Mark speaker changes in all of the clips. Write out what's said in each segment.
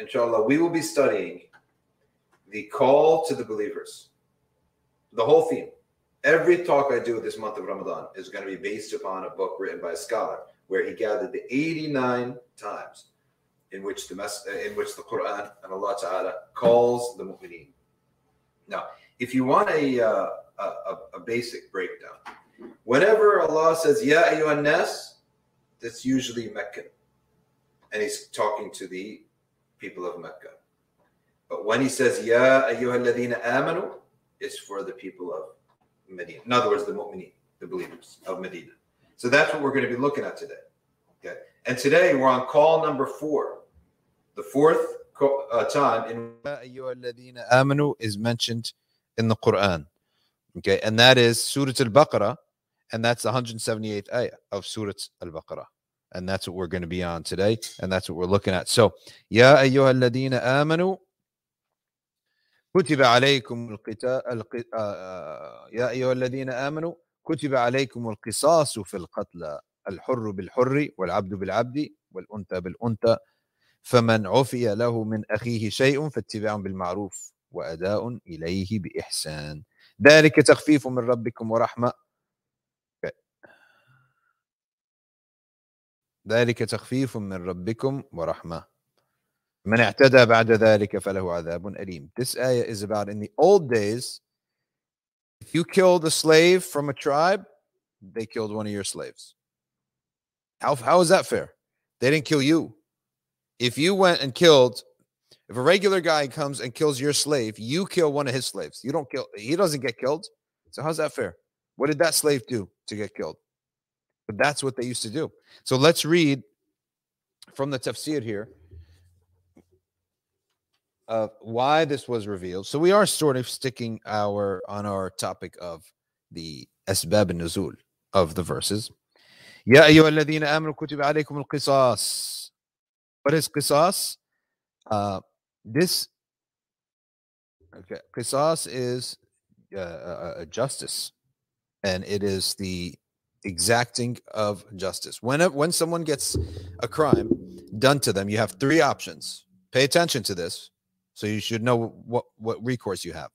Speaker 1: inshallah, we will be studying the call to the believers. The whole theme. Every talk I do this month of Ramadan is going to be based upon a book written by a scholar where he gathered the 89 times in which the in which the Quran and Allah Ta'ala calls the mu'mineen. Now, if you want a, uh, a, a, basic breakdown, whenever Allah says, Ya ayyuhan nas, that's usually Mecca. And he's talking to the people of Mecca. But when he says, Ya ayyuhal ladina amanu, it's for the people of Medina. In other words, the mu'mineen, the believers of Medina. So that's what we're going to be looking at today. Okay. And today we're on call number four. The fourth uh, time in
Speaker 2: amanu is mentioned in the Quran. Okay. And that is Surah Al-Baqarah. And that's the 178th ayah of Surah Al-Baqarah. And that's what we're going to be on today. And that's what we're looking at. So, Ya ayyuha alladhina amanu كتب عليكم القتال يا أيها الذين آمنوا كتب عليكم القصاص في القتلى الحر بالحر والعبد بالعبد والأنثى بالأنثى فمن عفي له من أخيه شيء فاتباع بالمعروف وأداء إليه بإحسان ذلك تخفيف من ربكم ورحمة ذلك تخفيف من ربكم ورحمة من اعتدى بعد ذلك فله عذاب أليم This ayah is about in the old days if you killed a slave from a tribe they killed one of your slaves how, how is that fair they didn't kill you if you went and killed if a regular guy comes and kills your slave you kill one of his slaves you don't kill he doesn't get killed so how's that fair what did that slave do to get killed but that's what they used to do so let's read from the tafsir here of why this was revealed. So we are sort of sticking our on our topic of the asbab nuzul of the verses. يا أيها الذين آمنوا كتب عليكم القصاص. What is qisas? Uh, this okay, qisas is uh, a justice, and it is the exacting of justice. When when someone gets a crime done to them, you have three options. Pay attention to this. So you should know what, what recourse you have.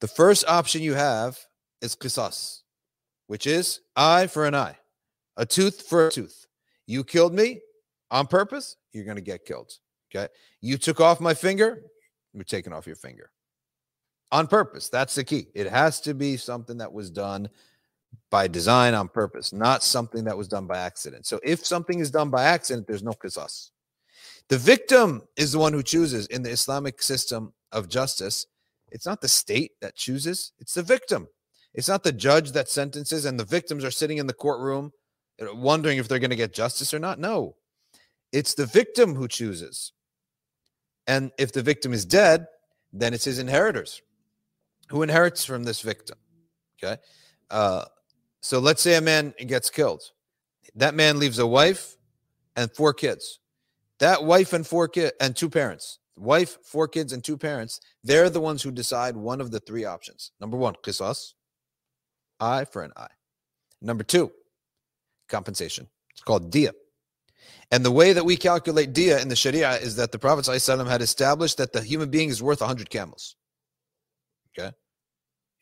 Speaker 2: The first option you have is qisas, which is eye for an eye, a tooth for a tooth. You killed me on purpose, you're going to get killed. Okay. You took off my finger, we're taking off your finger on purpose. That's the key. It has to be something that was done by design on purpose, not something that was done by accident. So if something is done by accident, there's no qisas. The victim is the one who chooses in the Islamic system of justice. It's not the state that chooses, it's the victim. It's not the judge that sentences and the victims are sitting in the courtroom wondering if they're going to get justice or not. No, it's the victim who chooses. And if the victim is dead, then it's his inheritors who inherits from this victim. Okay. Uh, so let's say a man gets killed. That man leaves a wife and four kids. That wife and four kids and two parents, wife, four kids, and two parents, they're the ones who decide one of the three options. Number one, qisas, eye for an eye. Number two, compensation. It's called dia. And the way that we calculate dia in the Sharia is that the Prophet ﷺ had established that the human being is worth 100 camels. Okay?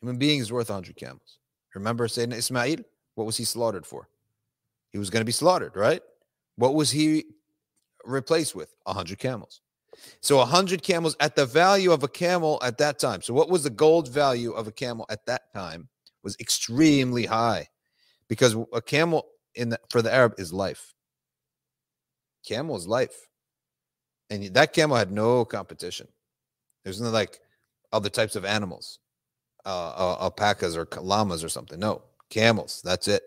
Speaker 2: Human being is worth 100 camels. Remember Sayyidina Ismail? What was he slaughtered for? He was going to be slaughtered, right? What was he replaced with 100 camels. So 100 camels at the value of a camel at that time. So what was the gold value of a camel at that time was extremely high because a camel in the, for the Arab is life. Camel is life. And that camel had no competition. There's no like other types of animals, uh, uh, alpacas or llamas or something. No, camels. That's it.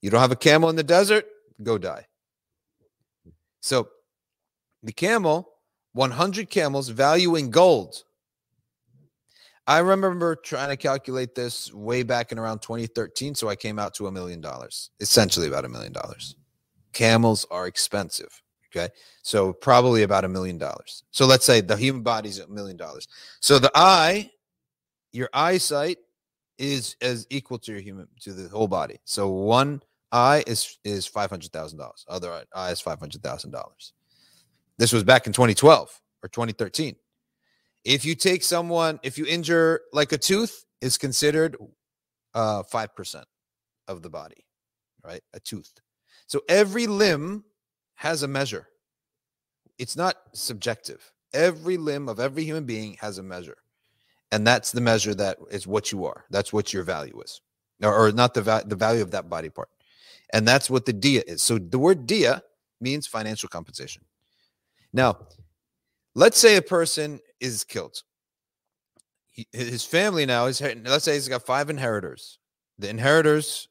Speaker 2: You don't have a camel in the desert, go die. So the camel, 100 camels, value in gold. I remember trying to calculate this way back in around 2013. So I came out to a million dollars, essentially about a million dollars. Camels are expensive. Okay. So probably about a million dollars. So let's say the human body is a million dollars. So the eye, your eyesight is as equal to your human to the whole body. So one eye is is five hundred thousand dollars. Other eye is five hundred thousand dollars. This was back in 2012 or 2013. If you take someone, if you injure like a tooth, is considered uh, 5% of the body, right? A tooth. So every limb has a measure. It's not subjective. Every limb of every human being has a measure. And that's the measure that is what you are. That's what your value is. Or, or not the, va- the value of that body part. And that's what the dia is. So the word dia means financial compensation. Now, let's say a person is killed. He, his family now is, let's say he's got five inheritors. The inheritors,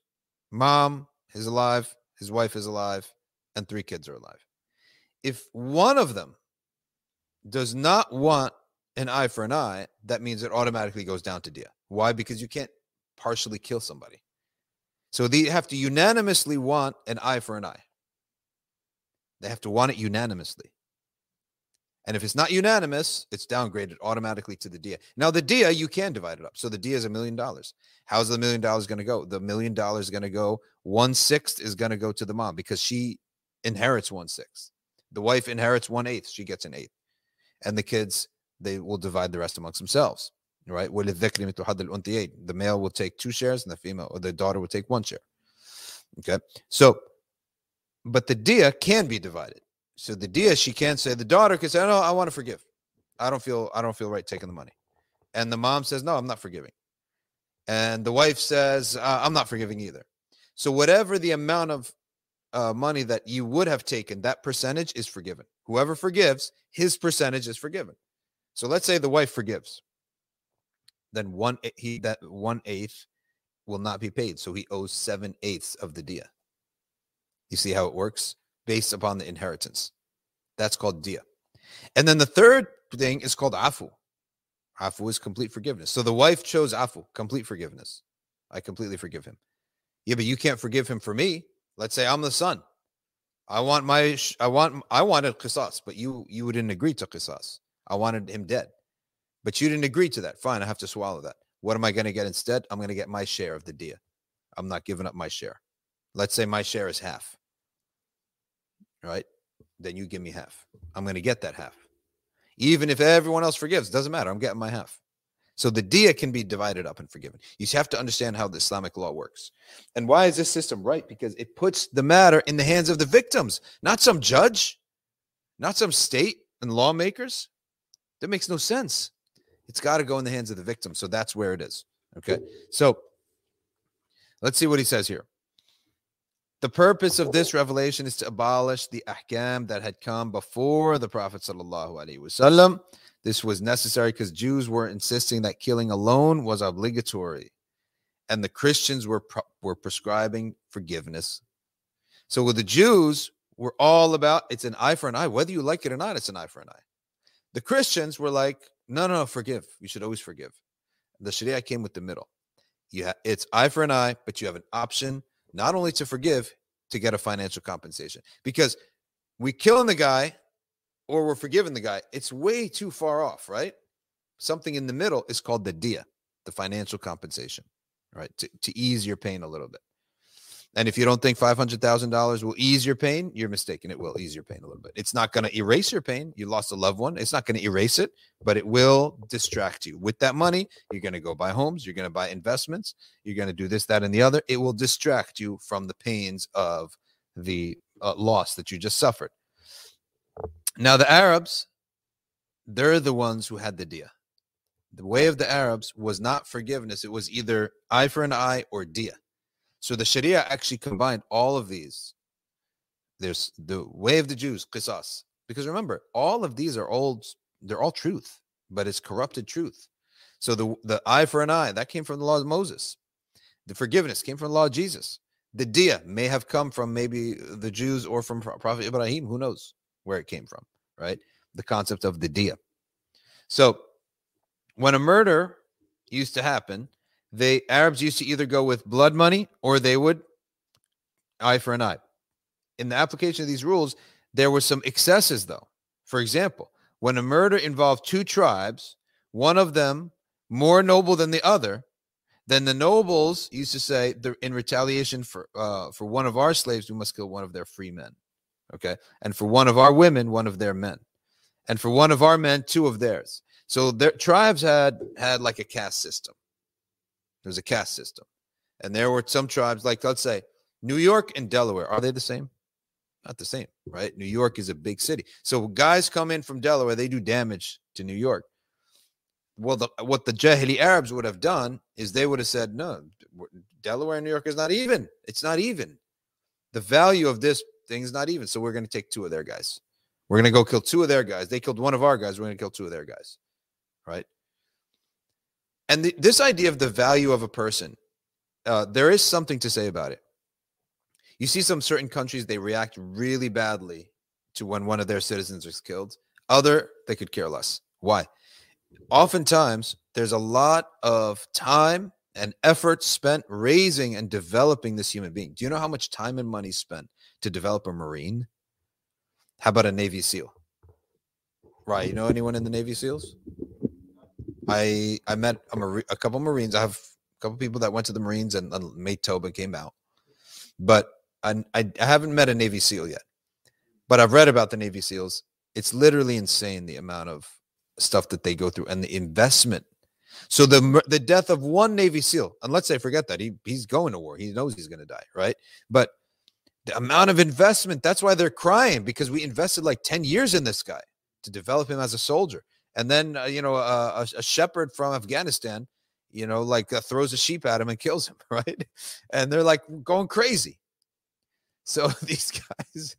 Speaker 2: mom is alive, his wife is alive, and three kids are alive. If one of them does not want an eye for an eye, that means it automatically goes down to dia. Why? Because you can't partially kill somebody. So they have to unanimously want an eye for an eye. They have to want it unanimously. And if it's not unanimous, it's downgraded automatically to the dia. Now, the dia, you can divide it up. So the dia is a million dollars. How's the million dollars going to go? The million dollars is going to go one sixth is going to go to the mom because she inherits one sixth. The wife inherits one eighth. She gets an eighth. And the kids, they will divide the rest amongst themselves. Right? The male will take two shares and the female or the daughter will take one share. Okay. So, but the dia can be divided. So the dia, she can't say the daughter can say, "No, I want to forgive. I don't feel I don't feel right taking the money," and the mom says, "No, I'm not forgiving," and the wife says, uh, "I'm not forgiving either." So whatever the amount of uh, money that you would have taken, that percentage is forgiven. Whoever forgives, his percentage is forgiven. So let's say the wife forgives, then one he that one eighth will not be paid, so he owes seven eighths of the dia. You see how it works? based upon the inheritance. That's called dia. And then the third thing is called afu. Afu is complete forgiveness. So the wife chose afu, complete forgiveness. I completely forgive him. Yeah, but you can't forgive him for me. Let's say I'm the son. I want my I want I wanted qisas, but you you didn't agree to qisas. I wanted him dead. But you didn't agree to that. Fine, I have to swallow that. What am I going to get instead? I'm going to get my share of the dia. I'm not giving up my share. Let's say my share is half right? Then you give me half. I'm going to get that half. Even if everyone else forgives, doesn't matter. I'm getting my half. So the dia can be divided up and forgiven. You have to understand how the Islamic law works. And why is this system right? Because it puts the matter in the hands of the victims, not some judge, not some state and lawmakers. That makes no sense. It's got to go in the hands of the victim. So that's where it is. Okay. So let's see what he says here. The purpose of this revelation is to abolish the ahkam that had come before the Prophet wasallam. This was necessary because Jews were insisting that killing alone was obligatory, and the Christians were pro- were prescribing forgiveness. So with the Jews, were all about it's an eye for an eye, whether you like it or not. It's an eye for an eye. The Christians were like, no, no, no forgive. You should always forgive. The Sharia came with the middle. You ha- it's eye for an eye, but you have an option not only to forgive, to get a financial compensation. Because we killing the guy or we're forgiving the guy, it's way too far off, right? Something in the middle is called the dia, the financial compensation, right? To, to ease your pain a little bit. And if you don't think $500,000 will ease your pain, you're mistaken. It will ease your pain a little bit. It's not going to erase your pain. You lost a loved one. It's not going to erase it, but it will distract you. With that money, you're going to go buy homes. You're going to buy investments. You're going to do this, that, and the other. It will distract you from the pains of the uh, loss that you just suffered. Now, the Arabs, they're the ones who had the dia. The way of the Arabs was not forgiveness. It was either eye for an eye or dia. So the Sharia actually combined all of these. There's the way of the Jews, qisas. Because remember, all of these are old, they're all truth, but it's corrupted truth. So the, the eye for an eye, that came from the law of Moses. The forgiveness came from the law of Jesus. The dia may have come from maybe the Jews or from Prophet Ibrahim. Who knows where it came from, right? The concept of the dia. So when a murder used to happen, they Arabs used to either go with blood money or they would eye for an eye. In the application of these rules, there were some excesses, though. For example, when a murder involved two tribes, one of them more noble than the other, then the nobles used to say, in retaliation for uh, for one of our slaves, we must kill one of their free men. Okay. And for one of our women, one of their men. And for one of our men, two of theirs. So their tribes had had like a caste system. There's a caste system. And there were some tribes, like let's say New York and Delaware, are they the same? Not the same, right? New York is a big city. So guys come in from Delaware, they do damage to New York. Well, the, what the Jahili Arabs would have done is they would have said, no, Delaware and New York is not even. It's not even. The value of this thing is not even. So we're going to take two of their guys. We're going to go kill two of their guys. They killed one of our guys. We're going to kill two of their guys. Right. And the, this idea of the value of a person, uh, there is something to say about it. You see some certain countries, they react really badly to when one of their citizens is killed. Other, they could care less. Why? Oftentimes, there's a lot of time and effort spent raising and developing this human being. Do you know how much time and money spent to develop a Marine? How about a Navy SEAL? Right. You know anyone in the Navy SEALs? I I met a, Mar- a couple Marines. I have a couple people that went to the Marines and, and made Toba came out, but I, I haven't met a Navy SEAL yet. But I've read about the Navy SEALs. It's literally insane the amount of stuff that they go through and the investment. So the the death of one Navy SEAL, and let's say forget that he he's going to war. He knows he's going to die, right? But the amount of investment, that's why they're crying because we invested like 10 years in this guy to develop him as a soldier. And then, uh, you know, uh, a, a, shepherd from Afghanistan, you know, like uh, throws a sheep at him and kills him, right? And they're like going crazy. So these guys,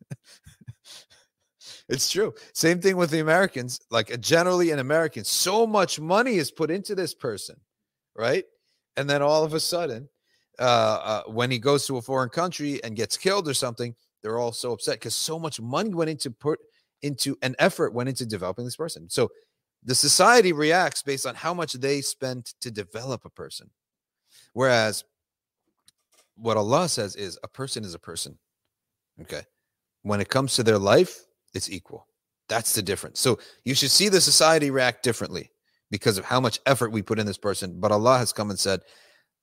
Speaker 2: it's true. Same thing with the Americans. Like uh, generally in Americans, so much money is put into this person, right? And then all of a sudden, uh, when he goes to a foreign country and gets killed or something, they're all so upset because so much money went into put into an effort went into developing this person. So the society reacts based on how much they spent to develop a person. Whereas what Allah says is a person is a person. Okay. When it comes to their life, it's equal. That's the difference. So you should see the society react differently because of how much effort we put in this person. But Allah has come and said,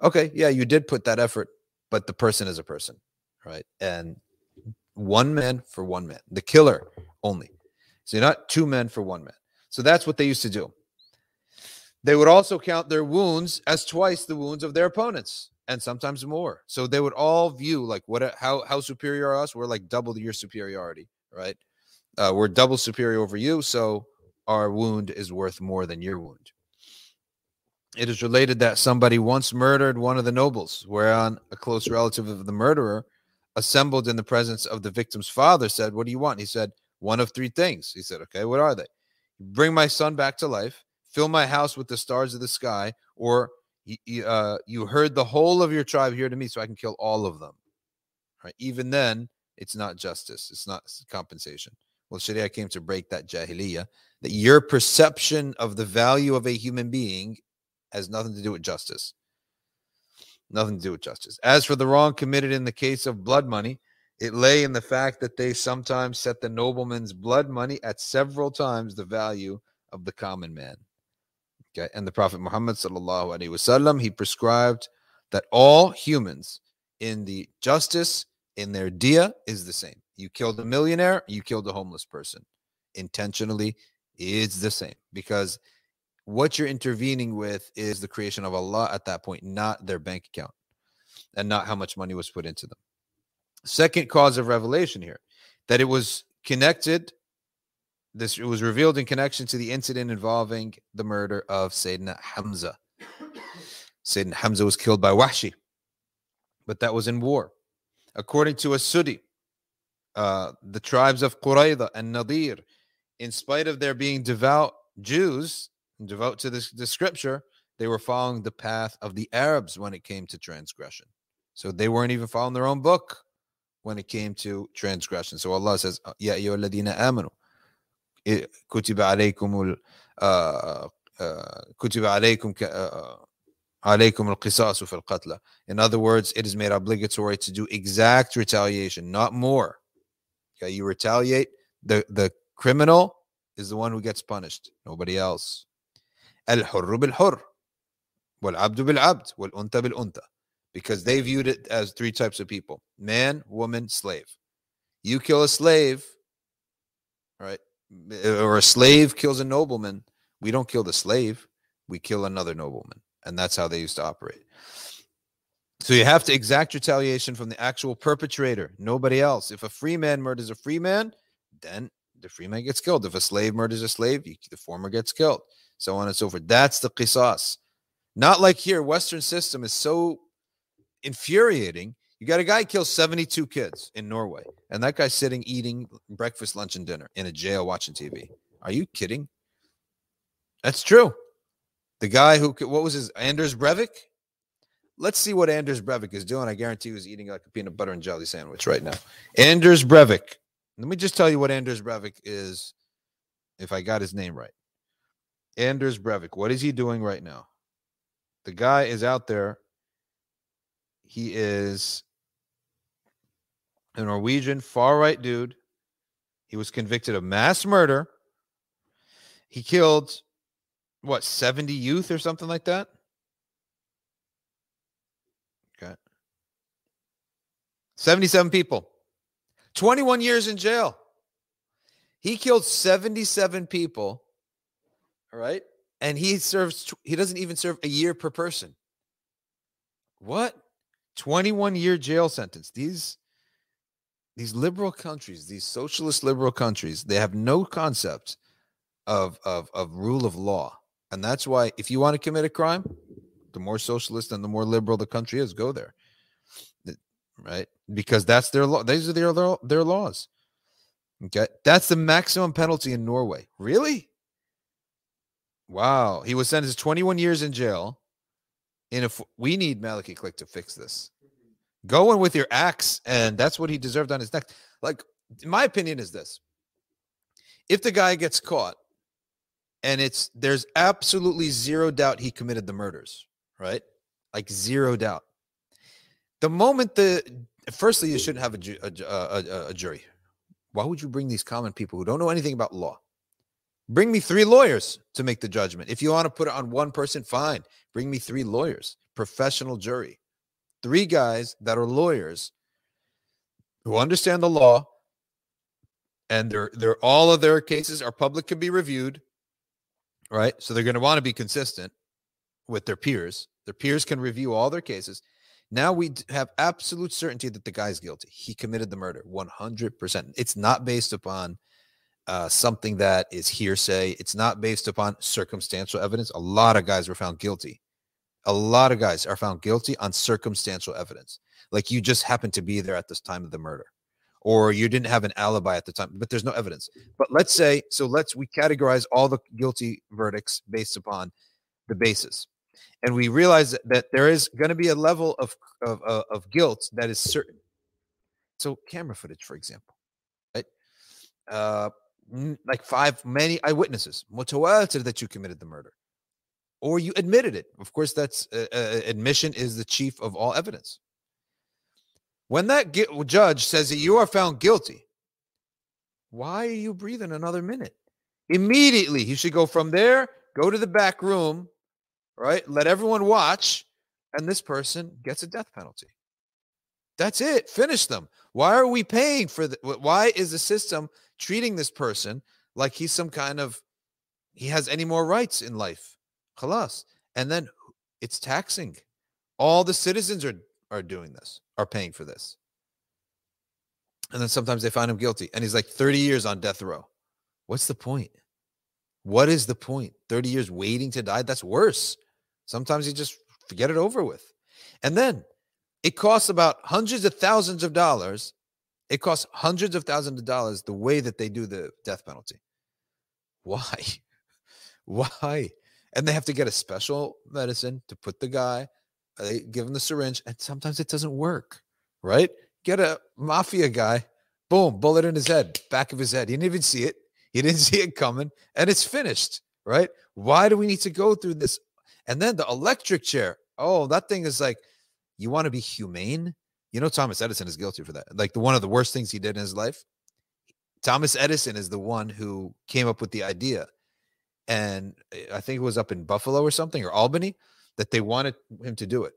Speaker 2: okay, yeah, you did put that effort, but the person is a person, right? And one man for one man, the killer only. So you're not two men for one man. So that's what they used to do. They would also count their wounds as twice the wounds of their opponents and sometimes more. So they would all view like what how how superior are us? We're like double your superiority, right? Uh, we're double superior over you, so our wound is worth more than your wound. It is related that somebody once murdered one of the nobles, whereon a close relative of the murderer, assembled in the presence of the victim's father, said, What do you want? He said, One of three things. He said, Okay, what are they? Bring my son back to life, fill my house with the stars of the sky, or uh, you heard the whole of your tribe here to me so I can kill all of them. Right? Even then, it's not justice, it's not compensation. Well, Sharia came to break that jahiliyyah, that your perception of the value of a human being has nothing to do with justice. Nothing to do with justice. As for the wrong committed in the case of blood money, it lay in the fact that they sometimes set the nobleman's blood money at several times the value of the common man. Okay, and the Prophet Muhammad sallallahu alaihi wasallam he prescribed that all humans in the justice in their dia is the same. You killed a millionaire, you killed a homeless person intentionally, it's the same because what you're intervening with is the creation of Allah at that point, not their bank account and not how much money was put into them. Second cause of revelation here that it was connected, this it was revealed in connection to the incident involving the murder of Sayyidina Hamza. Sayyidina Hamza was killed by Wahshi, but that was in war. According to a Suddi, uh, the tribes of Qurayza and Nadir, in spite of their being devout Jews, devout to this, the scripture, they were following the path of the Arabs when it came to transgression. So they weren't even following their own book when it came to transgression. So Allah says, "Ya ayyuhalladhina amanu kutiba alaykum kutiba alaykum alaykum al-qisasu fil qatla." In other words, it is made obligatory to do exact retaliation, not more. Okay, you retaliate, the the criminal is the one who gets punished, nobody else. الحر بالحر والعبد بالعبد والأنثى بالأنثى because they viewed it as three types of people man, woman, slave. You kill a slave, right? Eh, or a slave kills a nobleman. We don't kill the slave, we kill another nobleman. And that's how they used to operate. So you have to exact retaliation from the actual perpetrator, nobody else. If a free man murders a free man, then the free man gets killed. If a slave murders a slave, the former gets killed, so on and so forth. That's the qisas. Not like here, Western system is so infuriating. You got a guy kills 72 kids in Norway, and that guy's sitting eating breakfast, lunch, and dinner in a jail watching TV. Are you kidding? That's true. The guy who, what was his, Anders Breivik? Let's see what Anders Breivik is doing. I guarantee he was eating like a peanut butter and jelly sandwich right now. Anders Breivik. Let me just tell you what Anders Breivik is, if I got his name right. Anders Breivik. What is he doing right now? The guy is out there. He is a Norwegian far right dude. He was convicted of mass murder. He killed what 70 youth or something like that. Okay. 77 people. 21 years in jail. He killed 77 people. All right and he serves he doesn't even serve a year per person what 21 year jail sentence. These these liberal countries these socialist liberal countries they have no concept of of of rule of law. And that's why if you want to commit a crime the more socialist and the more liberal the country is go there. Right? Because that's their law these are their their laws. Okay? That's the maximum penalty in norway. Really? Wow. He was sentenced 21 years in jail. And if we need Maliki Click to fix this, go in with your axe, and that's what he deserved on his neck. Like, my opinion is this if the guy gets caught and it's there's absolutely zero doubt he committed the murders, right? Like zero doubt. The moment the firstly, you shouldn't have a, a, a, a jury. Why would you bring these common people who don't know anything about law? Bring me three lawyers to make the judgment. If you want to put it on one person, fine. Bring me three lawyers, professional jury, three guys that are lawyers who understand the law, and they're they're all of their cases are public can be reviewed, right? So they're going to want to be consistent with their peers. Their peers can review all their cases. Now we have absolute certainty that the guy's guilty. He committed the murder 100%. It's not based upon uh, something that is hearsay. It's not based upon circumstantial evidence. A lot of guys were found guilty. A lot of guys are found guilty on circumstantial evidence. Like you just happened to be there at this time of the murder, or you didn't have an alibi at the time, but there's no evidence. But let's say, so let's we categorize all the guilty verdicts based upon the basis. And we realize that there is going to be a level of, of, of, of guilt that is certain. So, camera footage, for example, right? Uh, like five many eyewitnesses mutawatir that you committed the murder. Or you admitted it. Of course that's uh, uh, admission is the chief of all evidence. When that judge says that you are found guilty why are you breathing another minute? Immediately he should go from there go to the back room right? Let everyone watch and this person gets a death penalty. That's it. Finish them. Why are we paying for the why is the system treating this person like he's some kind of he has any more rights in life. Khalas. And then it's taxing. All the citizens are are doing this, are paying for this. And then sometimes they find him guilty and he's like 30 years on death row. What's the point? What is the point? 30 years waiting to die? That's worse. Sometimes you just forget it over with. And then it costs about hundreds of thousands of dollars it costs hundreds of thousands of dollars the way that they do the death penalty. Why? Why? And they have to get a special medicine to put the guy, they give him the syringe, and sometimes it doesn't work, right? Get a mafia guy, boom, bullet in his head, back of his head. He didn't even see it. He didn't see it coming, and it's finished, right? Why do we need to go through this? And then the electric chair. Oh, that thing is like, you want to be humane? You know, Thomas Edison is guilty for that. Like the one of the worst things he did in his life. Thomas Edison is the one who came up with the idea. And eh, I think it was up in Buffalo or something or Albany that they wanted him to do it.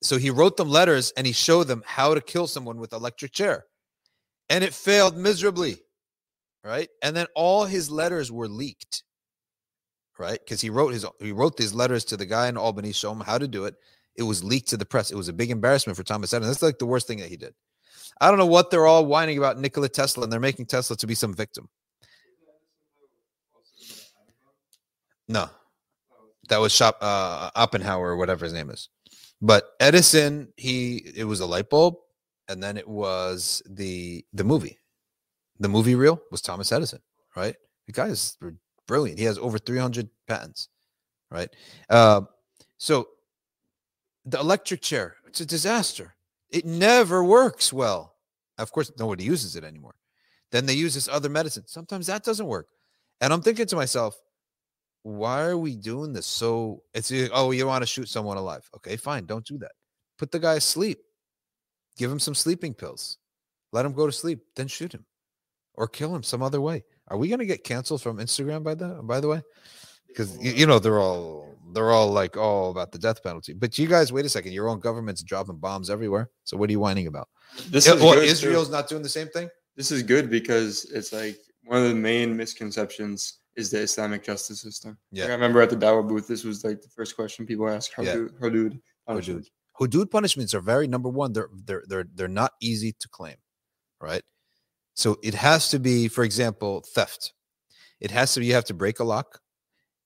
Speaker 2: So he wrote them letters and he showed them how to kill someone with electric chair. and it failed miserably. Right. And then all his letters were leaked. Right. Because he wrote his he wrote these letters to the guy in Albany, show him how to do it. It was leaked to the press. It was a big embarrassment for Thomas Edison. That's like the worst thing that he did. I don't know what they're all whining about Nikola Tesla, and they're making Tesla to be some victim. No, that was Shop uh, Oppenheimer or whatever his name is. But Edison, he it was a light bulb, and then it was the the movie. The movie reel was Thomas Edison, right? The guy is brilliant. He has over 300 patents, right? Uh, so the electric chair, it's a disaster. It never works well. Of course, nobody uses it anymore. Then they use this other medicine. Sometimes that doesn't work. And I'm thinking to myself, why are we doing this? So it's uh, oh, you want to shoot someone alive. Okay, fine. Don't do that. Put the guy asleep. Give him some sleeping pills. Let him go to sleep. Then shoot him or kill him some other way. Are we going to get canceled from Instagram by the by the way? Because you, you know they're all they're all like all about the death penalty. But you guys, wait a second. Your own government's dropping bombs everywhere. So what are you whining about?
Speaker 3: This is
Speaker 2: well, Israel's
Speaker 3: too.
Speaker 2: not doing the same thing.
Speaker 3: This is good because it's like one of the main misconceptions is the Islamic justice system.
Speaker 2: Yeah.
Speaker 3: Like, I remember at the Dawa booth, this was like the first question people asked: How
Speaker 2: Yeah.
Speaker 3: do hudud?
Speaker 2: Hudud. Hudud punishments are very number one. They're they're they're they're not easy to claim, right? So it has to be, for example, theft. It has to be you have to break a lock,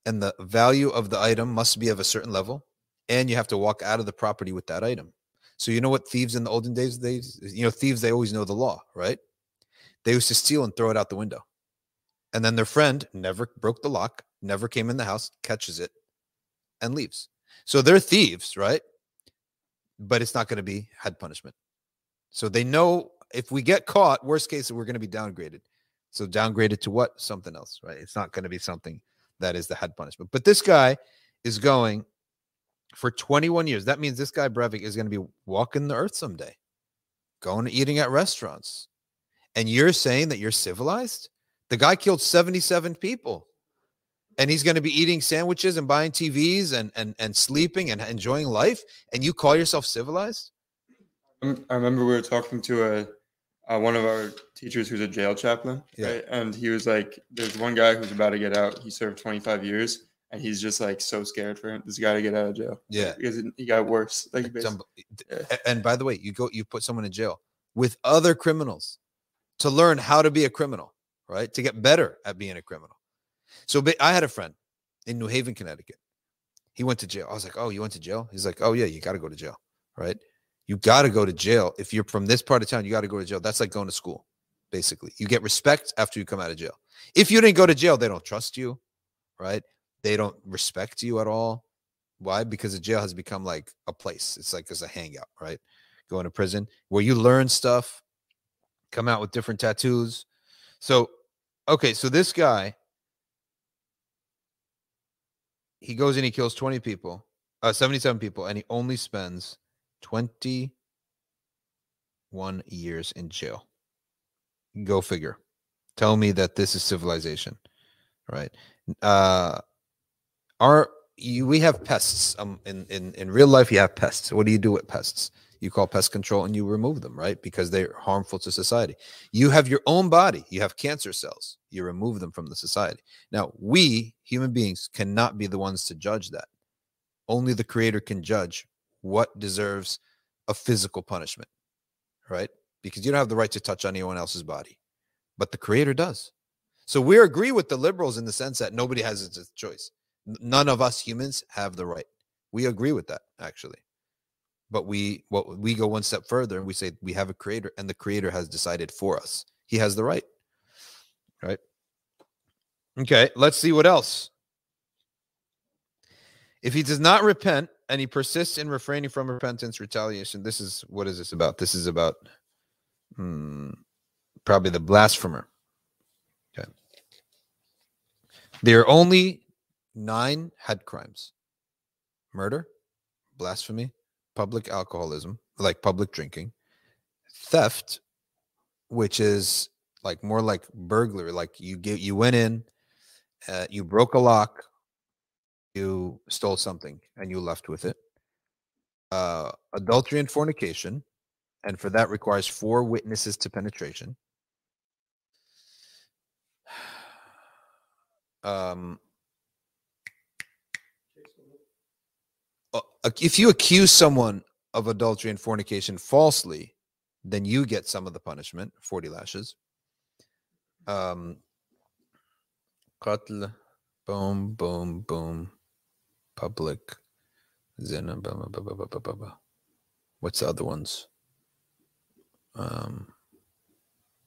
Speaker 2: and the value of the item must be of a certain level, and you have to walk out of the property with that item. So you know what thieves in the olden days they you know thieves they always know the law, right? They used to steal and throw it out the window. And then their friend never broke the lock, never came in the house, catches it, and leaves. So they're thieves, right? But it's not going to be hadd punishment. So they know if we get caught, worst case, we're going to be downgraded. So downgraded to what? Something else, right? It's not going to be something that is the hadd punishment. But this guy is going for 21 years. That means this guy Breivik is going to be walking the earth someday, going to eating at restaurants. And you're saying that you're civilized? The guy killed 77 people. And he's going to be eating sandwiches and buying TVs and, and, and sleeping and enjoying life. And you call yourself civilized?
Speaker 3: I remember we were talking to a uh, one of our teachers who's a jail chaplain,
Speaker 2: Yeah.
Speaker 3: right? And he was like, "There's one guy who's about to get out. He served 25 years, and he's just like so scared for him, this guy to get out of jail
Speaker 2: Yeah.
Speaker 3: because he got worse. Like basically, Yeah.
Speaker 2: And by the way, you go, you put someone in jail with other criminals to learn how to be a criminal, right? To get better at being a criminal. So I had a friend in New Haven, Connecticut. He went to jail. I was like, "Oh, you went to jail?" He's like, "Oh yeah, you got to go to jail, right? You got to go to jail if you're from this part of town. You got to go to jail. That's like going to school, basically. You get respect after you come out of jail. If you didn't go to jail, they don't trust you, right? They don't respect you at all. Why? Because the jail has become like a place. It's like it's a hangout, right? Going to prison where you learn stuff, come out with different tattoos. So, okay, so this guy, he goes and he kills 20 people, uh, 77 people, and he only spends 21 years in jail. Go figure. Tell me that this is civilization, right? Uh, our you, we have pests um in, in in real life you have pests. What do you do with pests? You call pest control and you remove them right? Because they're harmful to society. You have your own body. You have cancer cells. You remove them from the society. Now we human beings cannot be the ones to judge that. Only the creator can judge what deserves a physical punishment right? Because you don't have the right to touch anyone else's body but the creator does. So we agree with the liberals in the sense that nobody has a choice. None of us humans have the right. We agree with that actually. But we what we go one step further and we say we have a creator and the creator has decided for us. He has the right right? Okay let's see what else. If he does not repent and he persists in refraining from repentance retaliation. This is what is this about? This is about hmm, probably the blasphemer. Okay. There are only nine hadd crimes. Murder blasphemy public alcoholism like public drinking theft which is like more like burglary. Like you get you went in uh, you broke a lock you stole something and you left with it. Uh, adultery and fornication, and for that requires four witnesses to penetration. Um, if you accuse someone of adultery and fornication falsely, then you get some of the punishment, 40 lashes. Um, boom, boom, boom public Zina. What's the other ones? Um,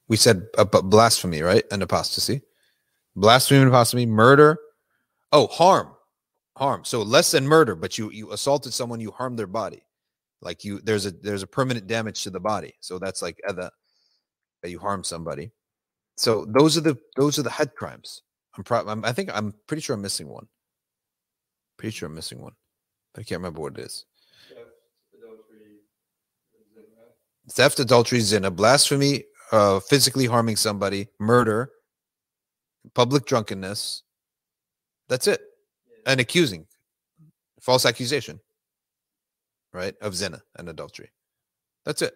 Speaker 2: we said uh, blasphemy, right? And apostasy, blasphemy and apostasy, murder. Oh, harm, harm. So less than murder, but you you assaulted someone, you harmed their body, like you there's a there's a permanent damage to the body. So that's like the that you harm somebody. So those are the those are the hadd crimes. I'm, pro- I'm I think I'm pretty sure I'm missing one. Pretty sure I'm missing one. But I can't remember what it is. Theft, adultery, zina, blasphemy, uh, physically harming somebody, murder, public drunkenness. That's it. And accusing, false accusation, right, of zina and adultery. That's it.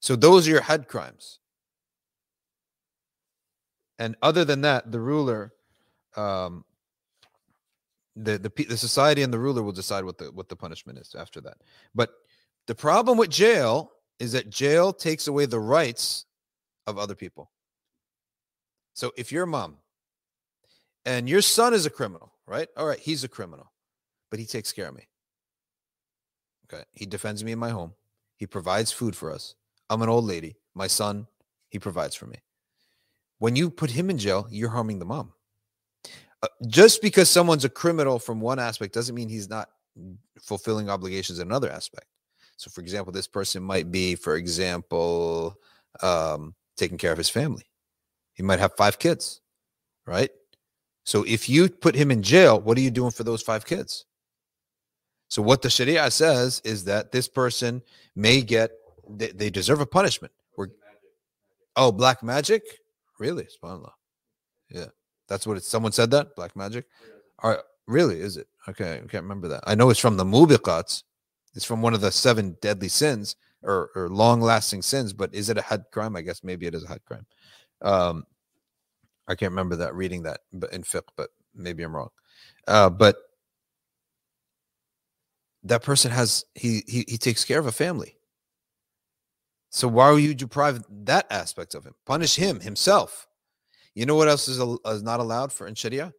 Speaker 2: So those are your hadd crimes. And other than that, the ruler, um, the the the society and the ruler will decide what the what the punishment is after that. But the problem with jail is that jail takes away the rights of other people. So if you're a mom and your son is a criminal, right? All right, he's a criminal, but he takes care of me. Okay. He defends me in my home. He provides food for us. I'm an old lady. My son, he provides for me. When you put him in jail, you're harming the mom. Uh, just because someone's a criminal from one aspect doesn't mean he's not fulfilling obligations in another aspect. So, for example, this person might be, for example, um, taking care of his family. He might have five kids, right? So, if you put him in jail, what are you doing for those five kids? So, what the Sharia says is that this person may get, they, they deserve a punishment. We're, oh, black magic? Really? SubhanAllah. Yeah. That's what it's, someone said that? Black magic? All right. Really? Is it? Okay. I can't remember that. I know it's from the Mubiqats. It's from one of the seven deadly sins or, or long lasting sins, but is it a hadd crime? I guess maybe it is a hadd crime. Um, I can't remember that reading that in fiqh, but maybe I'm wrong. Uh, but that person has he, he he takes care of a family. So why would you deprive that aspect of him? Punish him himself. You know what else is, al- is not allowed for in Sharia?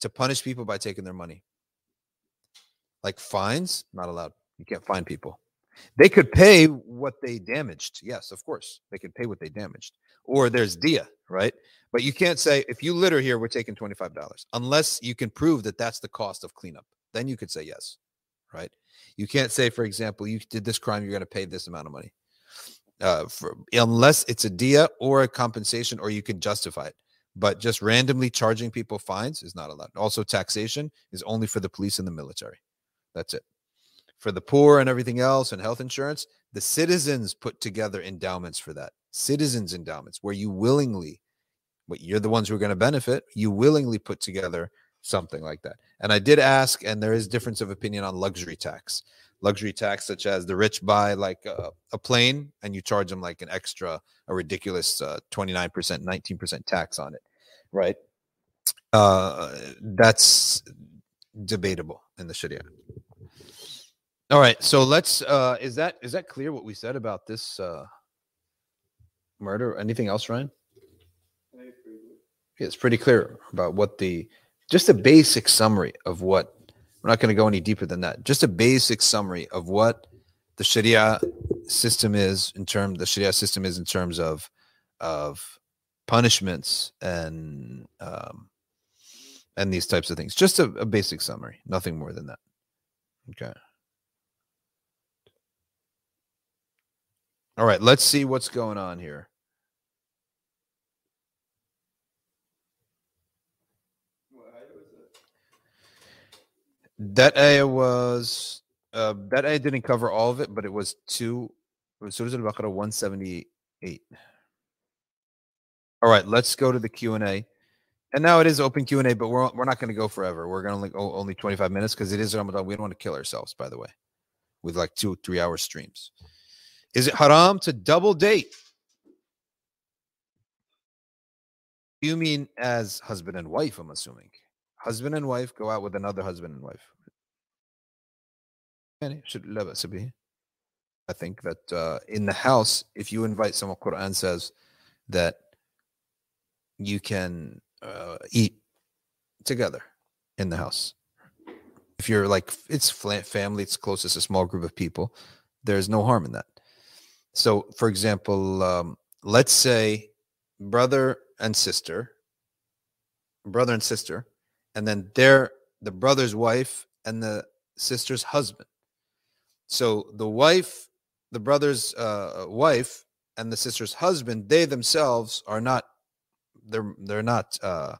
Speaker 2: To punish people by taking their money. Like fines, not allowed. You can't fine people. They could pay what they damaged. Yes, of course. They could pay what they damaged. Or there's dia, right? But you can't say, if you litter here, we're taking $25, unless you can prove that that's the cost of cleanup. Then you could say yes, right? You can't say, for example, you did this crime, you're going to pay this amount of money. Uh, for, unless it's a dia or a compensation, or you can justify it. But just randomly charging people fines is not allowed. Also, taxation is only for the police and the military. That's it. For the poor and everything else and health insurance, the citizens put together endowments for that. Citizens endowments where you willingly, but you're the ones who are going to benefit, you willingly put together something like that. And I did ask, and there is difference of opinion on luxury tax. Luxury tax, such as the rich buy like a, a plane and you charge them like an extra, a ridiculous uh, 29%, 19% tax on it, right? Uh, that's debatable in the Sharia. All right, so let's. Uh, is that is that clear what we said about this uh, murder? Anything else, Ryan? Yeah, it's pretty clear about what the just a basic summary of what we're not going to go any deeper than that. Just a basic summary of what the Sharia system is in terms the Sharia system is in terms of of punishments and um, and these types of things. Just a, a basic summary, nothing more than that. Okay. All right, let's see what's going on here. That ayah was uh, that ayah didn't cover all of it, but it was two. Surah Al-Baqarah 178. All right, let's go to the Q and now it is open Q and A, but we're we're not going to go forever. We're going to only only 25 minutes because it is Ramadan. We don't want to kill ourselves, by the way, with like two three hour streams. Is it haram to double date? You mean as husband and wife, I'm assuming Husband and wife go out with another husband and wife. يعني should لا بأس به. I think that uh, in the house, if you invite someone, Quran says that you can uh, eat together in the house. If you're like, it's fla- family, it's close, it's a small group of people, there's no harm in that. So, for example, um, let's say brother and sister, brother and sister, and then they're the brother's wife and the sister's husband. So the wife, the brother's uh, wife, and the sister's husband, they themselves are not. They're they're not. Uh,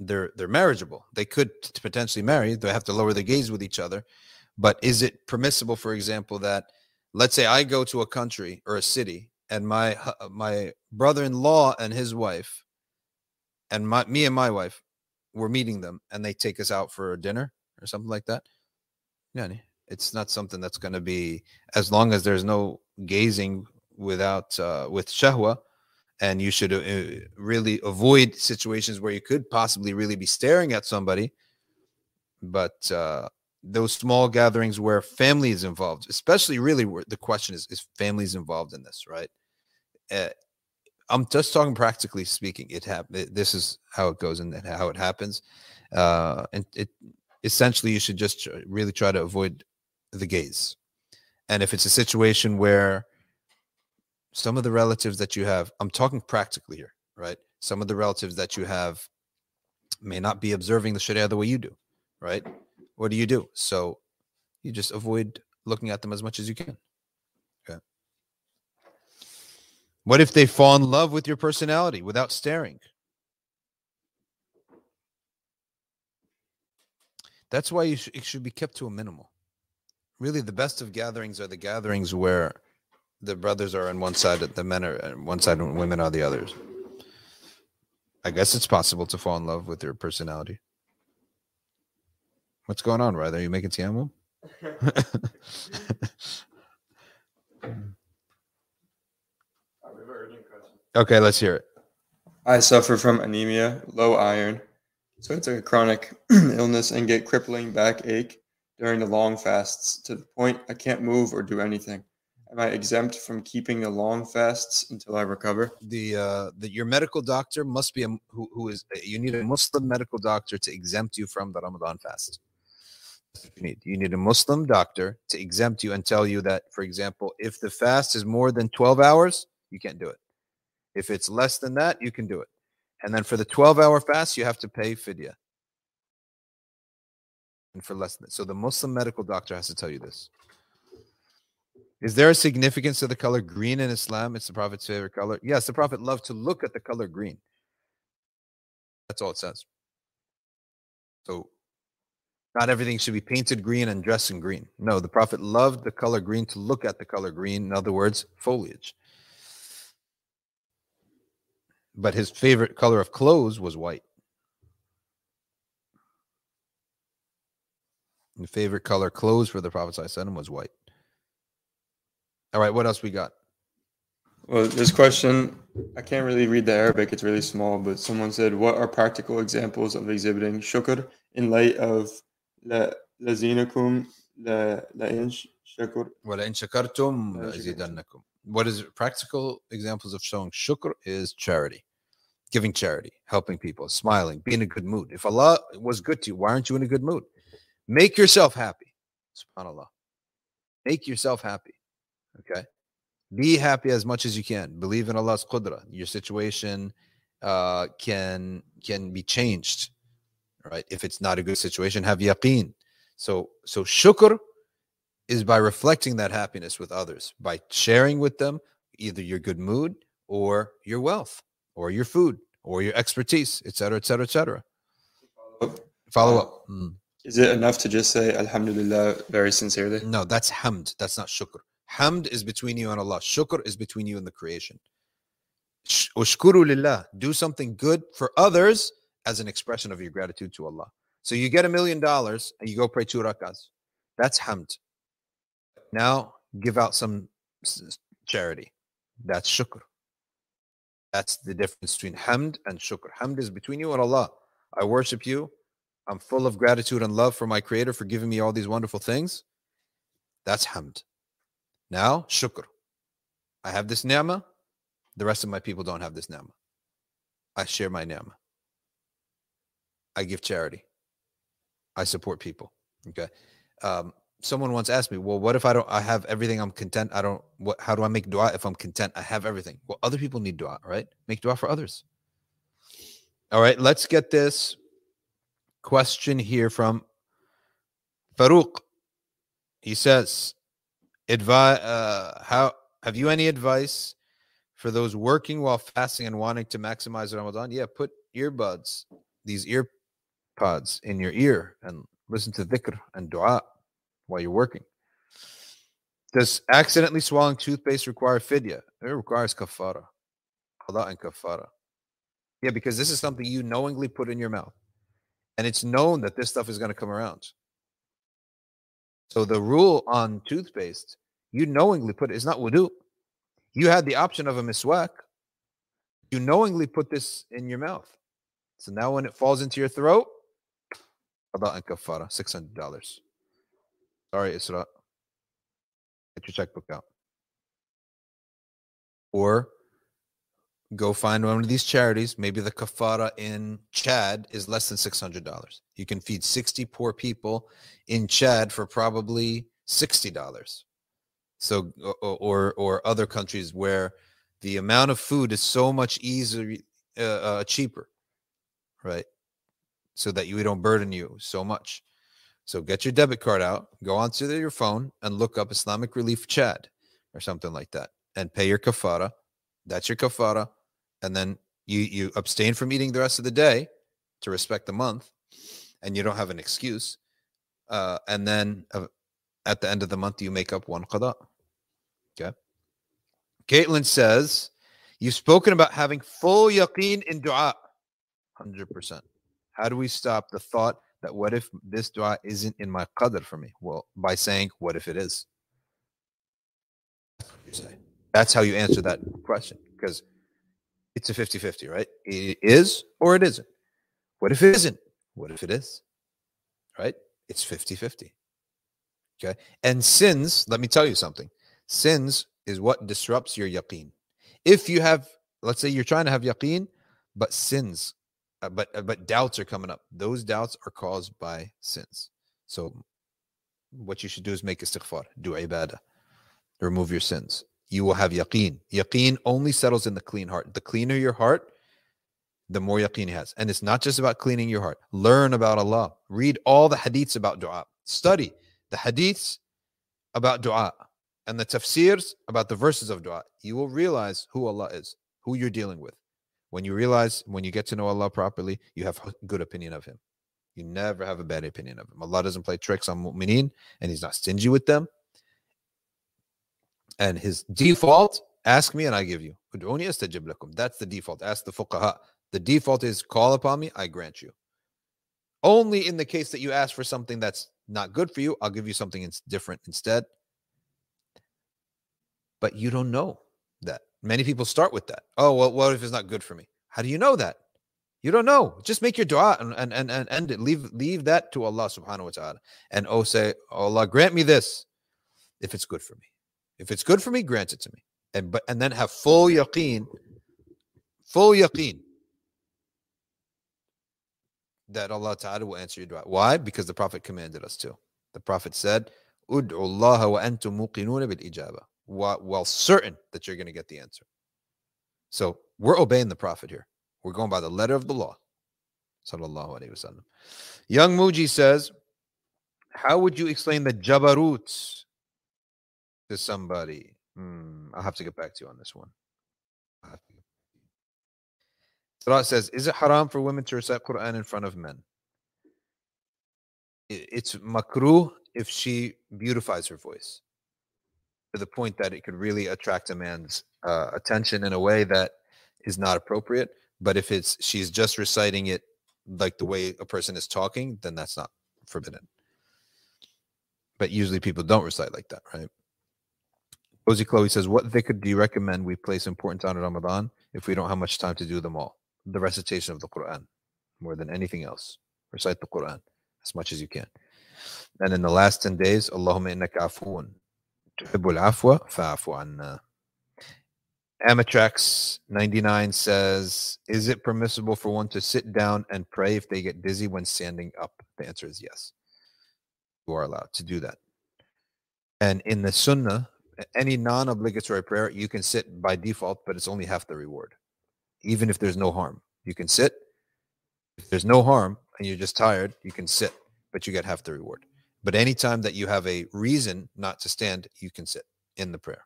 Speaker 2: they're they're marriageable. They could potentially marry. They have to lower their gaze with each other. But is it permissible, for example, that let's say I go to a country or a city and my my brother-in-law and his wife and my me and my wife we're meeting them and they take us out for a dinner or something like that. Yeah it's not something that's going to be as long as there's no gazing without uh, with shahwa and you should uh, really avoid situations where you could possibly really be staring at somebody but uh, those small gatherings where family is involved especially really the question is is families involved in this right? Uh, i'm just talking practically speaking it happened this is how it goes and how it happens uh and it essentially you should just really try to avoid the gaze. And if it's a situation where some of the relatives that you have i'm talking practically here right? Some of the relatives that you have may not be observing the sharia the way you do right? What do you do? So you just avoid looking at them as much as you can okay what if they fall in love with your personality without staring? That's why you sh- it should be kept to a minimal. Really the best of gatherings are the gatherings where the brothers are on one side the men are on one side and women are the others. I guess it's possible to fall in love with your personality. What's going on right are you making tiamu okay let's hear it
Speaker 3: I suffer from anemia, low iron, so it's a chronic illness and get crippling backache during the long fasts to the point I can't move or do anything. Am I exempt from keeping the long fasts until I recover?
Speaker 2: the uh the your medical doctor must be a, who, who is you need a muslim medical doctor to exempt you from the ramadan fast you need you need a muslim doctor to exempt you and tell you that for example if the fast is more than 12 hours you can't do it if it's less than that you can do it and then for the 12 hour fast you have to pay fidya and for less than so the muslim medical doctor has to tell you this is there a significance to the color green in Islam? It's the Prophet's favorite color. Yes, the Prophet loved to look at the color green. That's all it says. So, not everything should be painted green and dressed in green. No, the Prophet loved the color green to look at the color green. In other words, foliage but his favorite color of clothes was white. Favorite color clothes for the Prophet ﷺ was white. All right, what else we got?
Speaker 3: Well, this question, I can't really read the Arabic, it's really small, but someone said, What are practical examples of exhibiting shukr in light of la lazinakum la in
Speaker 2: shakur? Well,
Speaker 3: in
Speaker 2: shakartum, what is practical examples of showing shukr is charity, giving charity, helping people, smiling, being in a good mood. If Allah was good to you, why aren't you in a good mood? Make yourself happy. Subhanallah. Make yourself happy. Okay. Be happy as much as you can. Believe in Allah's qudra. Your situation uh, can can be changed. Right. If it's not a good situation, have yaqeen. So so shukr is by reflecting that happiness with others, by sharing with them either your good mood or your wealth or your food or your expertise, et cetera, et cetera, et cetera. Follow up. Mm.
Speaker 3: Is it enough to just say Alhamdulillah very sincerely?
Speaker 2: No, that's hamd. That's not shukr. Hamd is between you and Allah. Shukr is between you and the creation. Sh- Ushkuru lillah. Do something good for others as an expression of your gratitude to Allah. So you get a million dollars and you go pray two rakats. That's hamd. Now give out some charity. That's shukr. That's the difference between hamd and shukr. Hamd is between you and Allah. I worship you. I'm full of gratitude and love for my creator for giving me all these wonderful things. That's hamd. Now, shukr. I have this ni'mah. The rest of my people don't have this ni'mah. I share my ni'mah. I give charity. I support people. Okay. Um, someone once asked me, well, what if I don't, I have everything, I'm content. I don't, what, how do I make dua if I'm content? I have everything. Well, other people need dua, right? Make dua for others. All right, let's get this question here from Farouk. He says, advise, uh, how, have you any advice for those working while fasting and wanting to maximize Ramadan? Yeah, put earbuds, these ear pods in your ear and listen to dhikr and dua while you're working. Does accidentally swallowing toothpaste require fidya? It requires kafara. Qada and kafara. Yeah, because this is something you knowingly put in your mouth. And it's known that this stuff is going to come around. So the rule on toothpaste, you knowingly put it, it's not wudu. You had the option of a miswak. You knowingly put this in your mouth. So now when it falls into your throat, Qada and kafara, $600. Sorry, Isra. Get your checkbook out. Or go find one of these charities. Maybe the kafara in Chad is less than $600. You can feed 60 poor people in Chad for probably $60. So, or, or other countries where the amount of food is so much easier, uh, uh, cheaper, right? So that you don't burden you so much. So get your debit card out, go onto your phone and look up Islamic Relief Chad or something like that and pay your kafara. That's your kafara. And then you you abstain from eating the rest of the day to respect the month and you don't have an excuse. Uh, and then uh, at the end of the month, you make up one qada. Okay. Caitlin says, You've spoken about having full yaqeen in dua. 100%. How do we stop the thought that what if this dua isn't in my qadr for me? Well, by saying, what if it is? That's how you answer that question because it's a 50 50, right? It is or it isn't. What if it isn't? What if it is? Right? It's 50 50. Okay. And sins, let me tell you something sins is what disrupts your yaqeen. If you have, let's say you're trying to have yaqeen, but sins uh, but uh, but doubts are coming up. Those doubts are caused by sins. So what you should do is make istighfar, do ibadah, remove your sins. You will have yaqeen. Yaqeen only settles in the clean heart. The cleaner your heart, the more yaqeen he has. And it's not just about cleaning your heart. Learn about Allah. Read all the hadiths about dua. Study the hadiths about dua and the tafsirs about the verses of dua. You will realize who Allah is, who you're dealing with. When you realize, when you get to know Allah properly, you have a good opinion of Him. You never have a bad opinion of Him. Allah doesn't play tricks on mu'mineen, and He's not stingy with them. And His default, ask me and I give you. That's the default. Ask the fuqaha. The default is call upon me, I grant you. Only in the case that you ask for something that's not good for you, I'll give you something different instead. But you don't know that. Many people start with that. Oh, well, what if it's not good for me? How do you know that? You don't know. Just make your dua and and and, and end it. Leave leave that to Allah subhanahu wa ta'ala. And oh say, oh, Allah, grant me this if it's good for me. If it's good for me, grant it to me. And but and then have full yaqeen, full yaqeen that Allah Ta'ala will answer your dua. Why? Because the Prophet commanded us to. The Prophet said, Ud'u Allah wa antum muqinuna bil ijaba while, while certain that you're going to get the answer. So we're obeying the Prophet here. We're going by the letter of the law. Sallallahu Alaihi Wasallam. Young Muji says, How would you explain the Jabarut to somebody? Hmm, I'll have to get back to you on this one. Salah says, Is it haram for women to recite Quran in front of men? It's makruh if she beautifies her voice to the point that it could really attract a man's uh, attention in a way that is not appropriate. But if it's she's just reciting it like the way a person is talking, then that's not forbidden. But usually people don't recite like that, right? Cozy Chloe says, What dhikr do you recommend we place importance on in Ramadan? if we don't have much time to do them all. The recitation of the Quran, more than anything else. Recite the Quran as much as you can. And in the last 10 days, Allahumma innaka afuun. Tuhibbul afwa fa'afu anna. Amatrax 99 says, Is it permissible for one to sit down and pray if they get dizzy when standing up? The answer is yes. You are allowed to do that. And in the Sunnah, any non obligatory prayer, you can sit by default, but it's only half the reward, even if there's no harm. You can sit. If there's no harm and you're just tired, you can sit, but you get half the reward. But anytime that you have a reason not to stand, you can sit in the prayer.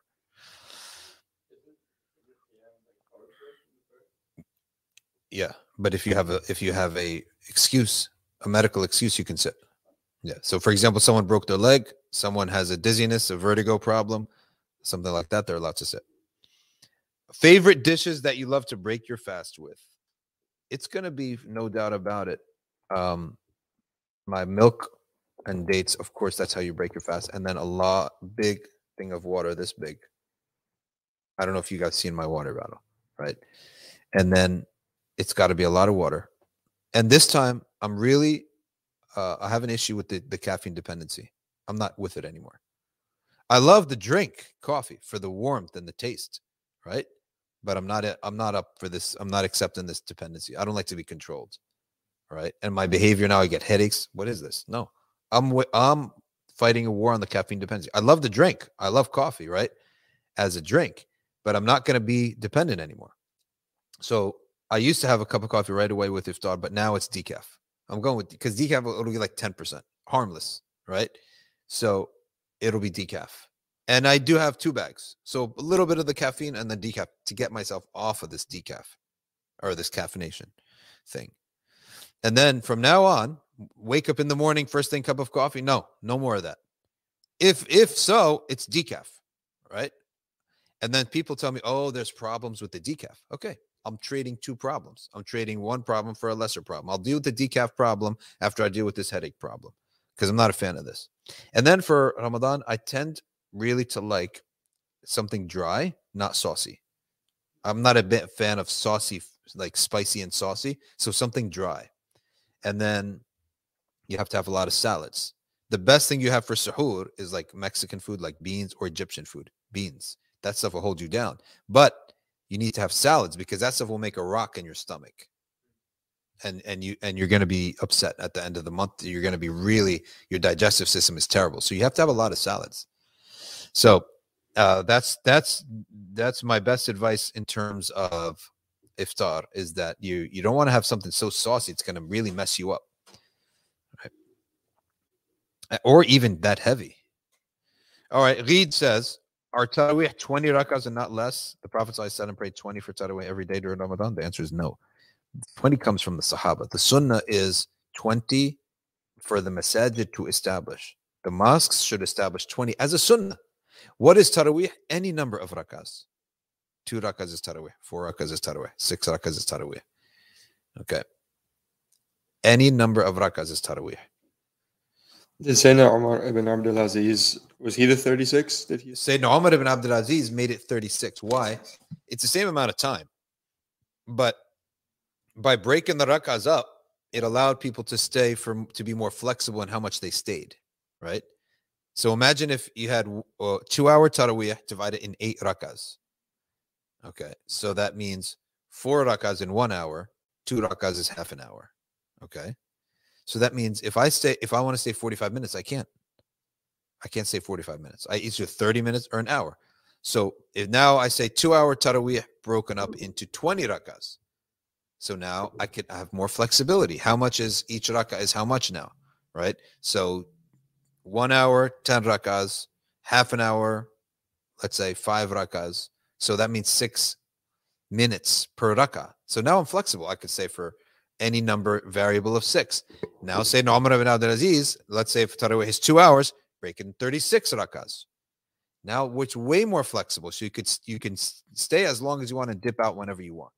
Speaker 2: Yeah, but if you have a if you have a excuse, a medical excuse, you can sit. Yeah. So, for example, someone broke their leg, someone has a dizziness, a vertigo problem, something like that. They're allowed to sit. Favorite dishes that you love to break your fast with? It's gonna be no doubt about it. Um, my milk and dates, of course, that's how you break your fast, and then a lot big thing of water, this big. I don't know if you guys seen my water bottle, right? And then it's got to be a lot of water. And this time, I'm really, uh, I have an issue with the, the caffeine dependency. I'm not with it anymore. I love the drink coffee for the warmth and the taste, right? But I'm not, I'm not up for this. I'm not accepting this dependency. I don't like to be controlled, right? And my behavior now, I get headaches. What is this? No, I'm, I'm fighting a war on the caffeine dependency. I love the drink. I love coffee, right? As a drink, but I'm not going to be dependent anymore. So I used to have a cup of coffee right away with iftar, but now it's decaf. I'm going with because decaf it'll be like 10%, harmless, right? So it'll be decaf. And I do have two bags. So a little bit of the caffeine and then decaf to get myself off of this decaf or this caffeination thing. And then from now on, wake up in the morning, first thing cup of coffee. No, no more of that. If if so, it's decaf, right? And then people tell me, oh, there's problems with the decaf. Okay, I'm trading two problems. I'm trading one problem for a lesser problem. I'll deal with the decaf problem after I deal with this headache problem because I'm not a fan of this. And then for Ramadan, I tend really to like something dry, not saucy. I'm not a bit fan of saucy, like spicy and saucy. So something dry. And then you have to have a lot of salads. The best thing you have for suhoor is like Mexican food, like beans or Egyptian food, beans. That stuff will hold you down. But you need to have salads because that stuff will make a rock in your stomach and and you and you're going to be upset at the end of the month you're going to be really your digestive system is terrible so you have to have a lot of salads so uh, that's that's that's my best advice in terms of iftar is that you you don't want to have something so saucy it's going to really mess you up right? or even that heavy all right reed says are Taraweeh 20 rakas and not less? The Prophet ﷺ said and prayed 20 for Taraweeh every day during Ramadan. The answer is no. 20 comes from the Sahaba. The Sunnah is 20 for the masajid to establish. The mosques should establish 20 as a Sunnah. What is Taraweeh? Any number of rakas. Two rakas is Taraweeh. Four rakas is Taraweeh. Six rakas is Taraweeh. Okay. Any number of rakas is Taraweeh.
Speaker 3: Did Sayyidina Umar ibn Abdul Aziz, was he the 36? Did he?
Speaker 2: Sayyidina Umar ibn Abdul Aziz made it 36. Why? It's the same amount of time. But by breaking the rakas up, it allowed people to stay for to be more flexible in how much they stayed, right? So imagine if you had uh, two hour tarawih divided in eight rakas. Okay, so that means four rakas in one hour, two rakas is half an hour. Okay, so that means if I stay, if I want to stay 45 minutes, I can't. I can't stay 45 minutes. I either 30 minutes or an hour. So if now I say two hour tarawih broken up mm-hmm. into 20 rakas. So now I could have more flexibility. How much is each rakah is how much now, right? So one hour, 10 rakas, half an hour, let's say five rakas. So that means six minutes per rakah. So now I'm flexible. I could say for any number variable of six. Now say Umar ibn Abdul Aziz, let's say if Tarawih is two hours, break in 36 rakas. Now, which way more flexible. So you could you can stay as long as you want and dip out whenever you want.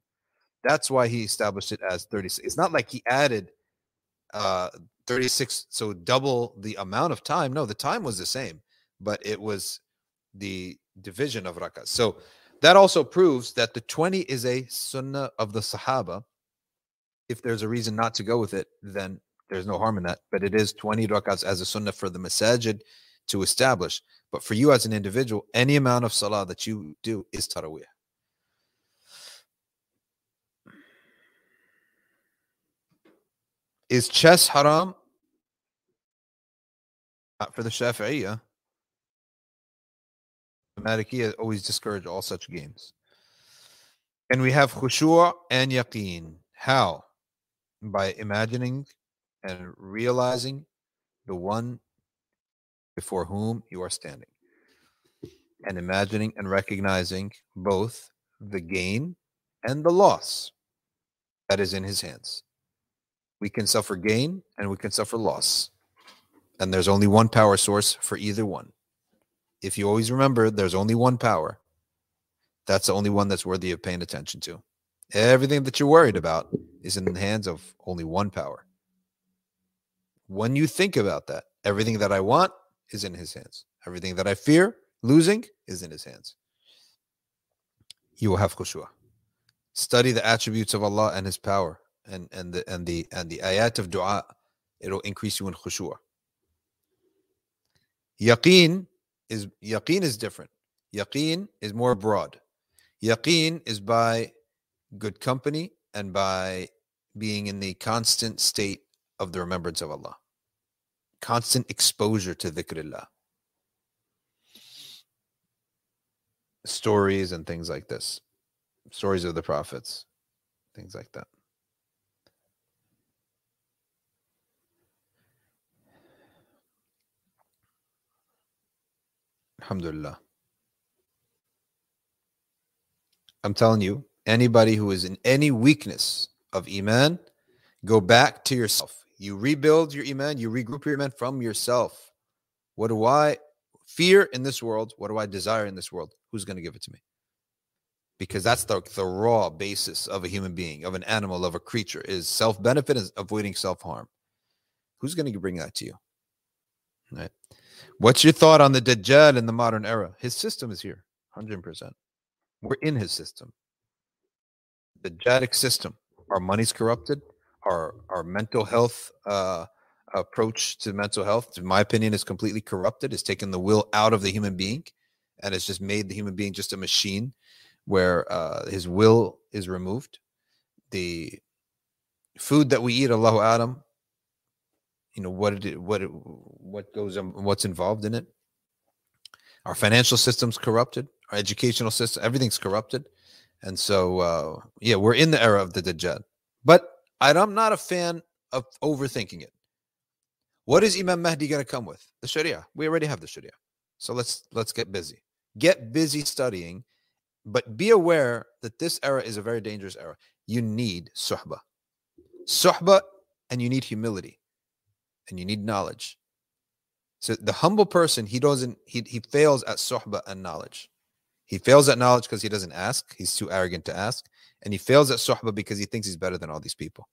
Speaker 2: That's why he established it as 36. It's not like he added uh 36, so double the amount of time. No, the time was the same, but it was the division of rakas. So That also proves that the 20 is a sunnah of the Sahaba. If there's a reason not to go with it, then there's no harm in that. But it is 20 rakats as a sunnah for the masajid to establish. But for you as an individual, any amount of salah that you do is taraweeh. Is chess haram? Not for the Shafi'iyah. The Malikiyah always discourage all such games. And we have khushu' and yaqeen. How? By imagining and realizing the one before whom you are standing. And imagining and recognizing both the gain and the loss that is in his hands. We can suffer gain and we can suffer loss. And there's only one power source for either one. If you always remember there's only one power, that's the only one that's worthy of paying attention to. Everything that you're worried about is in the hands of only one power. When you think about that, everything that I want is in his hands. Everything that I fear losing is in his hands. You will have khushu'. Study the attributes of Allah and his power and and the and the and the ayat of dua. It'll increase you in khushu'. Yaqeen is yaqeen is different. Yaqeen is more broad. Yaqeen is by good company and by being in the constant state of the remembrance of Allah. Constant exposure to dhikrillah. Stories and things like this. Stories of the prophets. Things like that. Alhamdulillah. I'm telling you, anybody who is in any weakness of Iman, go back to yourself. You rebuild your Iman, you regroup your Iman from yourself. What do I fear in this world? What do I desire in this world? Who's going to give it to me? Because that's the, the raw basis of a human being, of an animal, of a creature, is self benefit, is avoiding self harm. Who's going to bring that to you? Right. What's your thought on the Dajjal in the modern era? His system is here, 100%. We're in his system. The Dajjalic system. Our money's corrupted. Our our mental health uh, approach to mental health, in my opinion, is completely corrupted. It's taken the will out of the human being, and it's just made the human being just a machine, where uh, his will is removed. The food that we eat, Allahu A'lam, you know what it what it, what goes on what's involved in it. Our financial system's corrupted our educational system everything's corrupted. And so uh yeah we're in the era of the dajjal but i'm not a fan of overthinking it. What is imam mahdi going to come with? The sharia. We already have the sharia. So let's let's get busy. Get busy studying but be aware that this era is a very dangerous era. You need suhbah suhbah and you need humility and you need knowledge. So the humble person, he doesn't, he, he fails at suhbah and knowledge. He fails at knowledge because he doesn't ask. He's too arrogant to ask. And he fails at suhbah because he thinks he's better than all these people.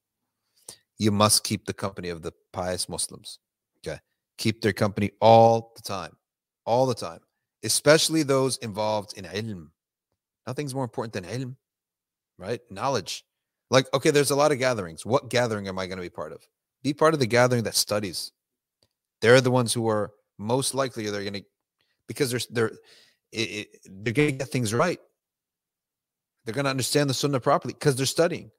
Speaker 2: You must keep the company of the pious Muslims. Okay. Keep their company all the time. All the time. Especially those involved in ilm. Nothing's more important than ilm, right? Knowledge. Like, okay, there's a lot of gatherings. What gathering am I going to be part of? Be part of the gathering that studies. They're the ones who are most likely they're going to because they're they're it, it, they're going to get things right. They're going to understand the sunnah properly because they're studying.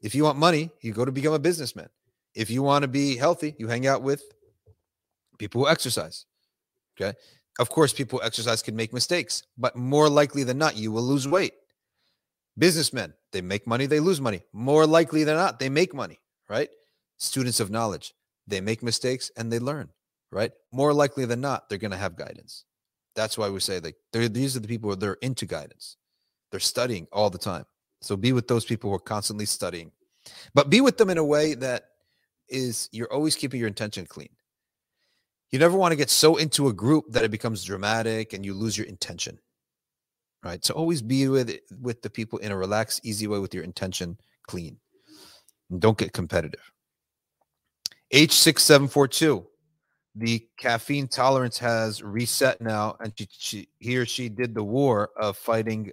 Speaker 2: If you want money, you go to become a businessman. If you want to be healthy, you hang out with people who exercise. Okay. Of course, people who exercise can make mistakes, but more likely than not, you will lose weight. Businessmen, they make money, they lose money. More likely than not, they make money, right? Students of knowledge. They make mistakes and they learn, right? More likely than not, they're going to have guidance. That's why we say like these are the people they're into guidance. They're studying all the time. So be with those people who are constantly studying, but be with them in a way that is you're always keeping your intention clean. You never want to get so into a group that it becomes dramatic and you lose your intention. Right? So always be with with the people in a relaxed, easy way with your intention clean. And don't get competitive. H6742. The caffeine tolerance has reset now, and she, she, he or she did the war of fighting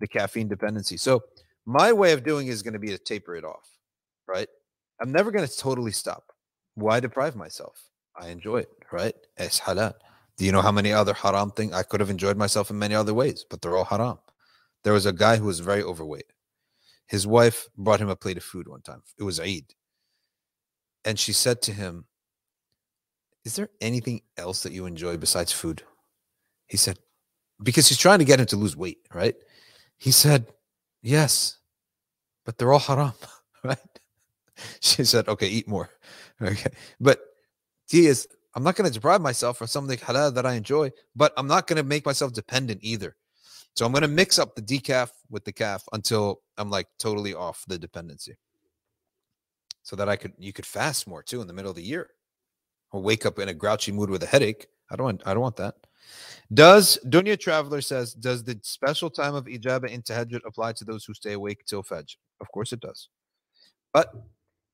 Speaker 2: the caffeine dependency. So my way of doing is going to be to taper it off, right? I'm never going to totally stop. Why deprive myself? I enjoy it, right? It's halal. Do you know how many other haram things I could have enjoyed myself in many other ways, but they're all haram. There was a guy who was very overweight. His wife brought him a plate of food one time. It was Eid. And she said to him, Is there anything else that you enjoy besides food? He said, Because he's trying to get him to lose weight, right? He said, Yes, but they're all haram, right? She said, Okay, eat more. Okay. But he is, I'm not going to deprive myself from something halal that I enjoy, but I'm not going to make myself dependent either. So I'm going to mix up the decaf with the calf until I'm like totally off the dependency. So that I could, you could fast more too in the middle of the year or wake up in a grouchy mood with a headache. I don't want, I don't want that. Does Dunya Traveler says, does the special time of ijaba in tahajjud apply to those who stay awake till fajr? Of course it does. But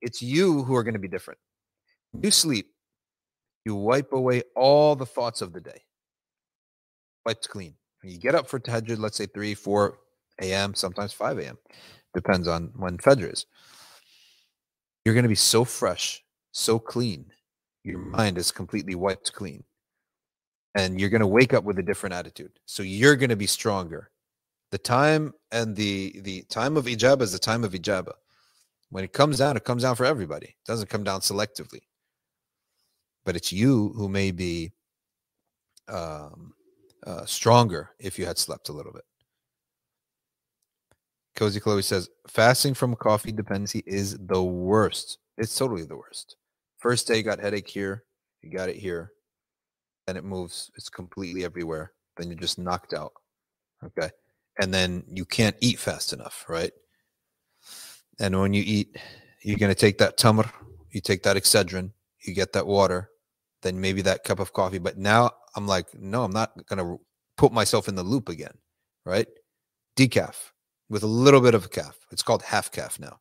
Speaker 2: it's you who are going to be different. You sleep, you wipe away all the thoughts of the day. Wiped clean. When you get up for tahajjud, let's say 3, 4 a.m., sometimes 5 a.m., depends on when Fajr is. You're going to be so fresh, so clean. Your mind is completely wiped clean. And you're going to wake up with a different attitude. So you're going to be stronger. The time and the the time of ijaba is the time of ijaba. When it comes down, it comes down for everybody. It doesn't come down selectively but it's you who may be um, uh, stronger if you had slept a little bit. Cozy Chloe says fasting from coffee dependency is the worst. It's totally the worst. First day, you got headache here, you got it here, then it moves. It's completely everywhere. Then you're just knocked out. Okay, and then you can't eat fast enough, right? And when you eat, you're gonna take that tamr, you take that Excedrin, you get that water, then maybe that cup of coffee. But now I'm like, no, I'm not going to put myself in the loop again, right? Decaf with a little bit of a calf. It's called half calf now.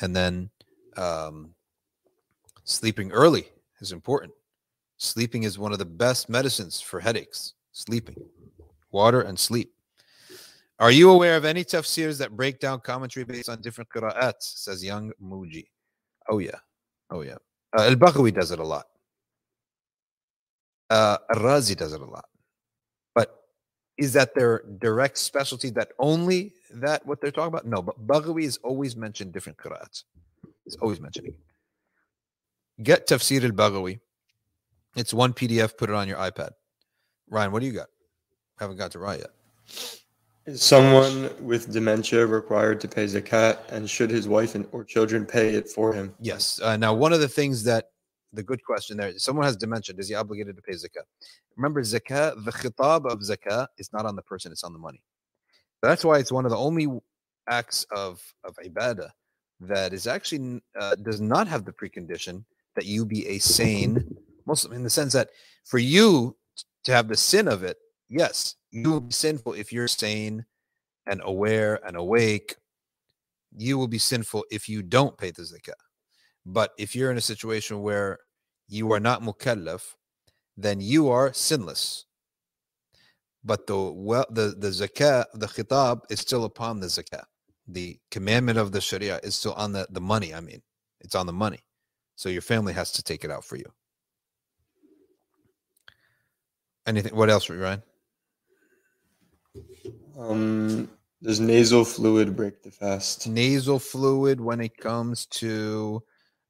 Speaker 2: And then um, sleeping early is important. Sleeping is one of the best medicines for headaches. Sleeping, water, and sleep. Are you aware of any tafsirs that break down commentary based on different qira'ats? Says young Muji. Oh, yeah. Oh, yeah. Uh, Al Baghawi does it a lot. Uh, Razi does it a lot. But is that their direct specialty that only that what they're talking about? No, but Baghawi is always mentioned different qira'ats. He's always mentioning it. Get Tafsir al Baghawi. It's one PDF, put it on your iPad. Ryan, what do you got? I haven't got to Ryan yet.
Speaker 3: Is someone with dementia required to pay zakat, and should his wife and or children pay it for him?
Speaker 2: Yes. Uh, now, one of the things that the good question there. Someone has dementia. Is he obligated to pay zakah? Remember, zakah, the khitab of zakah is not on the person, it's on the money. That's why it's one of the only acts of, of ibadah that is actually uh, does not have the precondition that you be a sane Muslim in the sense that for you to have the sin of it, yes, you will be sinful if you're sane and aware and awake. You will be sinful if you don't pay the zakah. But if you're in a situation where you are not mukallaf, then you are sinless. But the well, the the zakah, the khitab is still upon the zakah. The commandment of the sharia is still on the, the money. I mean, it's on the money. So your family has to take it out for you. Anything? What else, Ryan?
Speaker 3: Um, does nasal fluid break the fast?
Speaker 2: Nasal fluid when it comes to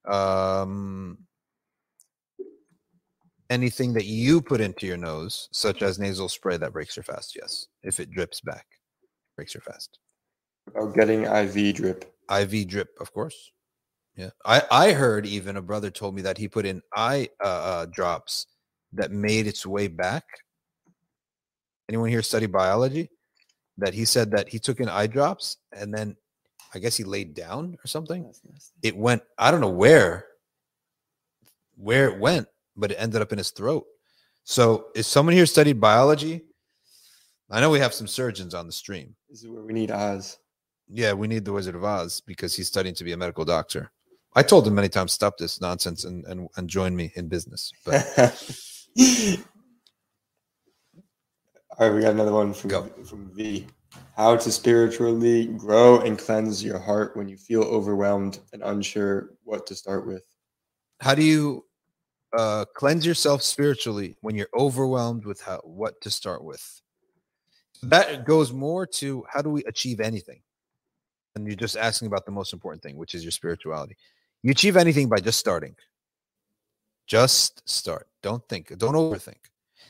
Speaker 2: um, anything that you put into your nose, such as nasal spray that breaks your fast, yes. If it drips back, breaks your fast.
Speaker 3: About getting IV drip.
Speaker 2: IV drip, of course. Yeah. I, I heard even a brother told me that he put in eye uh, uh, drops that made its way back. Anyone here study biology? That he said that he took in eye drops and then I guess he laid down or something. It went, I don't know where, where it went, but it ended up in his throat. So is someone here studied biology? I know we have some surgeons on the stream.
Speaker 3: This is where we need Oz.
Speaker 2: Yeah, we need the Wizard of Oz because he's studying to be a medical doctor. I told him many times, stop this nonsense and, and, and join me in business. But
Speaker 3: All right, we got another one from
Speaker 2: Go.
Speaker 3: from V. How to spiritually grow and cleanse your heart when you feel overwhelmed and unsure what to start with.
Speaker 2: How do you uh, cleanse yourself spiritually when you're overwhelmed with how what to start with? That goes more to how do we achieve anything? And you're just asking about the most important thing, which is your spirituality. You achieve anything by just starting. Just start. Don't think. Don't overthink.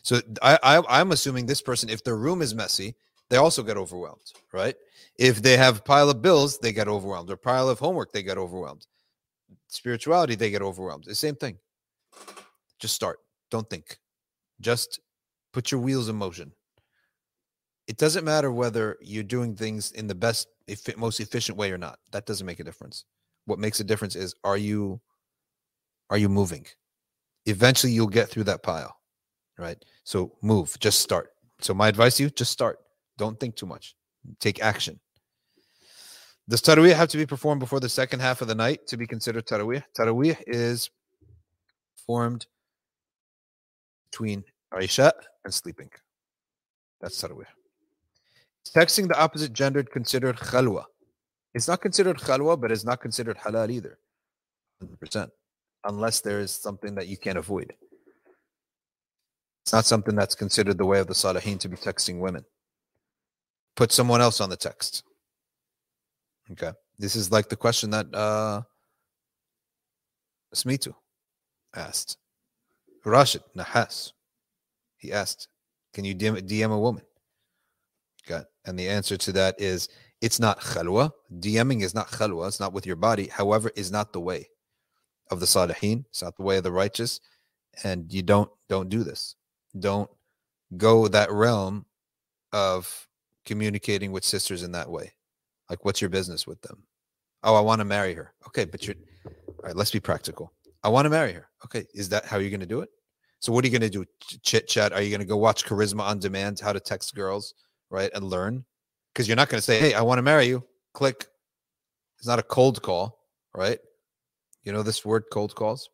Speaker 2: So I, I I'm assuming this person, if their room is messy, they also get overwhelmed, right? If they have pile of bills, they get overwhelmed. Or pile of homework, they get overwhelmed. Spirituality, they get overwhelmed. The same thing. Just start. Don't think. Just put your wheels in motion. It doesn't matter whether you're doing things in the best, most efficient way or not. That doesn't make a difference. What makes a difference is are you are you moving? Eventually, you'll get through that pile, right? So move. Just start. So my advice to you: just start. Don't think too much. Take action. Does Taraweeh have to be performed before the second half of the night to be considered Taraweeh? Taraweeh is formed between Isha and sleeping. That's Taraweeh. Texting the opposite gender considered khalwa. It's not considered khalwa, but it's not considered halal either. 100%. Unless there is something that you can't avoid. It's not something that's considered the way of the Salihin to be texting women. Put someone else on the text. Okay. This is like the question that uh Smitu asked. Rashid Nahas. He asked, Can you DM, DM a woman? Okay. And the answer to that is it's not khalwa. DMing is not khalwa. It's not with your body. However, is not the way of the salihin. It's not the way of the righteous. And you don't don't do this. Don't go that realm of communicating with sisters in that way. Like, what's your business with them? Oh, I want to marry her. Okay, but you're all right. Let's be practical. I want to marry her. Okay, is that how you're going to do it? So, what are you going to do? Chit chat? Are you going to go watch Charisma on Command, how to text girls, right, and learn? Because you're not going to say, "Hey, I want to marry you." Click. It's not a cold call, right? You know this word, cold calls.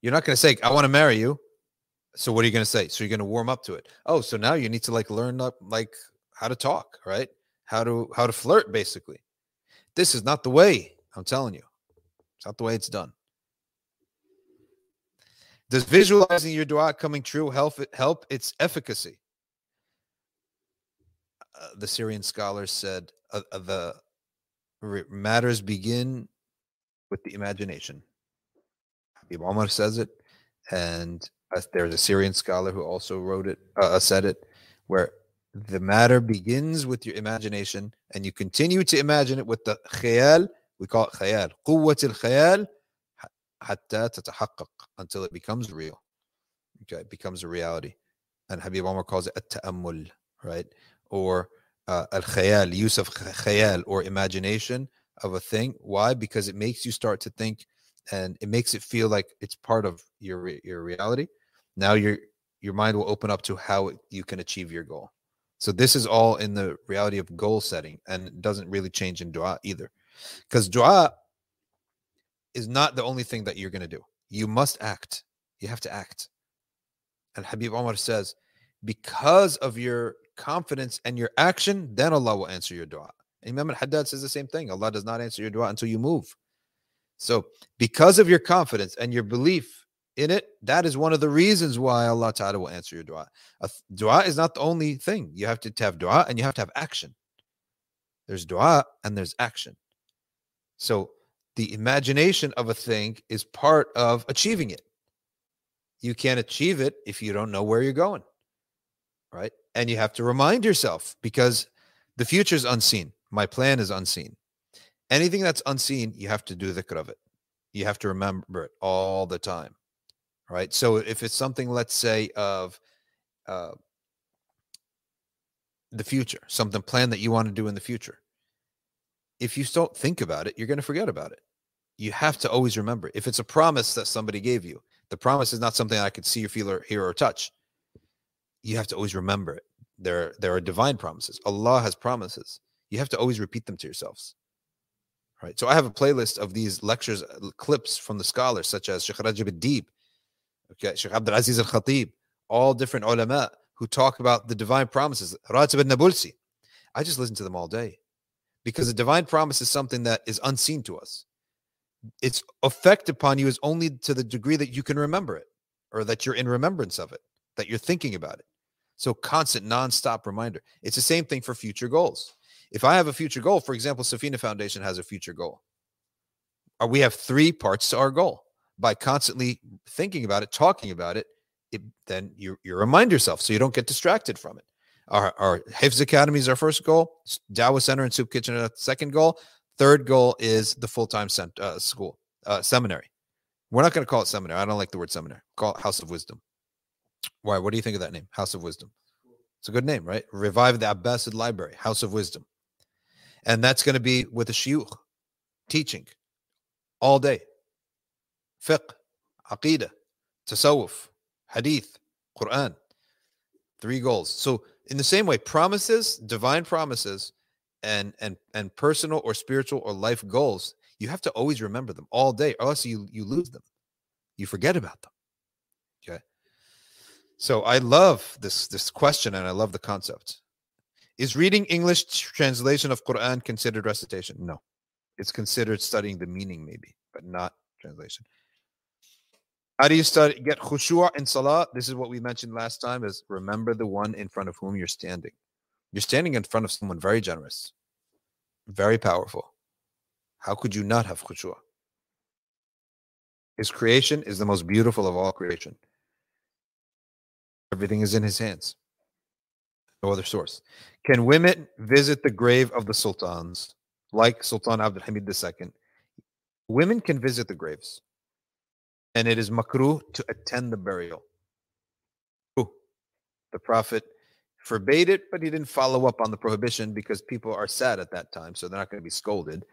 Speaker 2: You're not going to say, "I want to marry you." So, what are you going to say? So, you're going to warm up to it. Oh, so now you need to like learn up like how to talk, right? How to how to flirt, basically. This is not the way. I'm telling you, it's not the way it's done. Does visualizing your dua coming true help help its efficacy? Uh, the Syrian scholar said uh, uh, the matters begin with the imagination. Habib Omar says it, and uh, there's a Syrian scholar who also wrote it, uh, uh, said it, where the matter begins with your imagination, and you continue to imagine it with the khayal. We call it khayal, quwwat al khayal, حتى تتحقق until it becomes real. Okay, it becomes a reality. And Habib Omar calls it at-ta'ammul, right? Or uh, al-khayal, use of khayal or imagination of a thing. Why? Because it makes you start to think and it makes it feel like it's part of your your reality. Now your your mind will open up to how it, you can achieve your goal. So this is all in the reality of goal setting and it doesn't really change in dua either. Because dua is not the only thing that you're going to do. You must act. You have to act. And Habib Omar says, because of your confidence and your action, then Allah will answer your dua. Imam al Haddad says the same thing. Allah does not answer your dua until you move. So, because of your confidence and your belief in it, that is one of the reasons why Allah Ta'ala will answer your dua. A dua is not the only thing. You have to, to have dua and you have to have action. There's dua and there's action. So, the imagination of a thing is part of achieving it. You can't achieve it if you don't know where you're going. Right. And you have to remind yourself because the future is unseen. My plan is unseen. Anything that's unseen, you have to do the of it. You have to remember it all the time. Right. So if it's something, let's say, of uh, the future, something planned that you want to do in the future, if you don't think about it, you're going to forget about it. You have to always remember. If it's a promise that somebody gave you, the promise is not something I could see or feel or hear or touch. You have to always remember it. There, there are divine promises. Allah has promises. You have to always repeat them to yourselves. Right. So I have a playlist of these lectures, uh, clips from the scholars, such as Sheikh Rajab al-Deeb, okay, Sheikh Abdul Aziz al-Khatib, all different ulama who talk about the divine promises. Ratib al-Nabulsi, I just listen to them all day because a divine promise is something that is unseen to us. Its effect upon you is only to the degree that you can remember it or that you're in remembrance of it, that you're thinking about it. So, constant, nonstop reminder. It's the same thing for future goals. If I have a future goal, for example, Safina Foundation has a future goal. Uh, we have three parts to our goal. By constantly thinking about it, talking about it, it then you, you remind yourself so you don't get distracted from it. Our, our Academy is our first goal. Dawa Center and Soup Kitchen are the second goal. Third goal is the full time cent- uh, school, uh, seminary. We're not going to call it seminary. I don't like the word seminary. Call it House of Wisdom. Why? What do you think of that name? House of Wisdom. It's a good name, right? Revive the Abbasid Library, House of Wisdom. And that's going to be with a shuyukh teaching all day. Fiqh, aqidah, tasawwuf, hadith, Quran. Three goals. So in the same way, promises, divine promises, and and and personal or spiritual or life goals, you have to always remember them all day, or else you you lose them. You forget about them. Okay. So I love this this question and I love the concept. Is reading English translation of Quran considered recitation? No. It's considered studying the meaning, maybe, but not translation. How do you study get khushu' in salah? This is what we mentioned last time is remember the one in front of whom you're standing. You're standing in front of someone very generous, very powerful. How could you not have khushu'? His creation is the most beautiful of all creation. Everything is in his hands. No other source. Can women visit the grave of the sultans, like Sultan Abdul Hamid II? Women can visit the graves and it is makruh to attend the burial. The Prophet forbade it, but he didn't follow up on the prohibition because people are sad at that time, so they're not going to be scolded.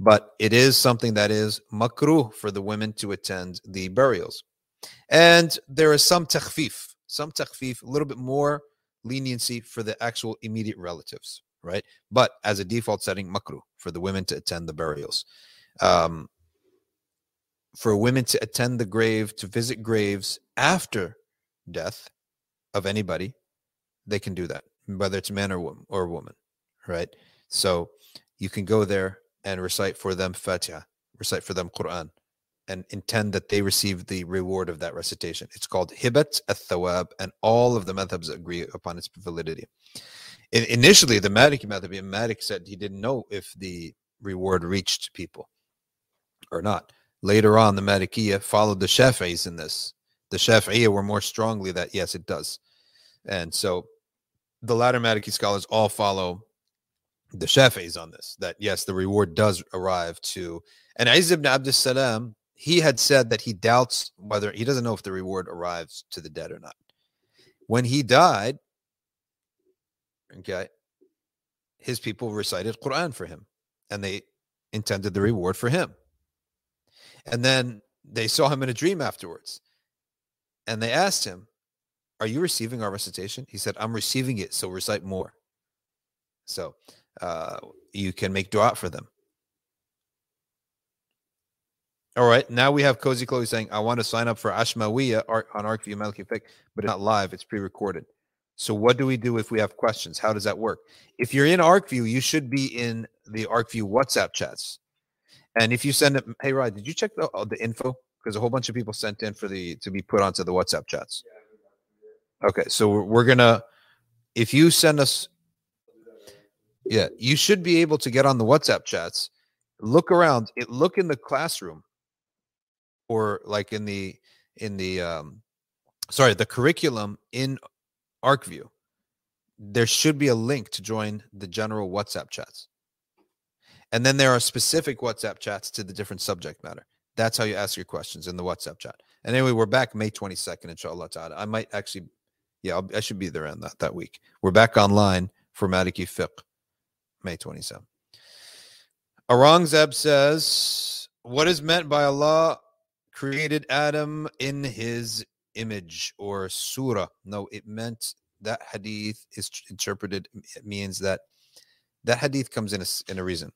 Speaker 2: But it is something that is makruh for the women to attend the burials. And there is some takhfif, some takhfif, a little bit more leniency for the actual immediate relatives, right? But as a default setting, makruh for the women to attend the burials. Um, for women to attend the grave, to visit graves after death of anybody, they can do that, whether it's man or woman or woman, right? So you can go there and recite for them Fatiha, recite for them Quran, and intend that they receive the reward of that recitation. It's called Hibat al-Thawab, and all of the madhabs agree upon its validity. In, initially, the Maliki madhab, Malik said he didn't know if the reward reached people or not. Later on, the Malikiya followed the Shafi'is in this. The Shafi'iyya were more strongly that, yes, it does. And so the latter Maliki scholars all follow the Shafi'is on this, that yes, the reward does arrive to. And Izz ibn Abdus Salam, he had said that he doubts whether he doesn't know if the reward arrives to the dead or not. When he died, okay, his people recited Quran for him and they intended the reward for him. And then they saw him in a dream afterwards. And they asked him, Are you receiving our recitation? He said, I'm receiving it, so recite more. So uh, you can make dua for them. All right, now we have Cozy Chloe saying, I want to sign up for Ashmawiya on ArcView Maliki Fiqh, but it's not live, it's pre recorded. So, what do we do if we have questions? How does that work? If you're in ArcView, you should be in the ArcView WhatsApp chats. And if you send it, hey Rod, did you check the uh, the info? Because a whole bunch of people sent in for the to be put onto the WhatsApp chats. Okay, so we're, we're gonna if you send us, yeah, you should be able to get on the WhatsApp chats. Look around. It look in the classroom, or like in the in the um, sorry, the curriculum in ArcView. There should be a link to join the general WhatsApp chats. And then there are specific WhatsApp chats to the different subject matter. That's how you ask your questions in the WhatsApp chat. And anyway, we're back May 22nd, inshallah ta'ala. I might actually, yeah, I'll, i should be there on that, that week. We're back online for Maliki Fiqh, May 27th. Aurangzeb says, What is meant by Allah created Adam in his image or surah? No, it meant that hadith is interpreted, it means that that hadith comes in a, in a reason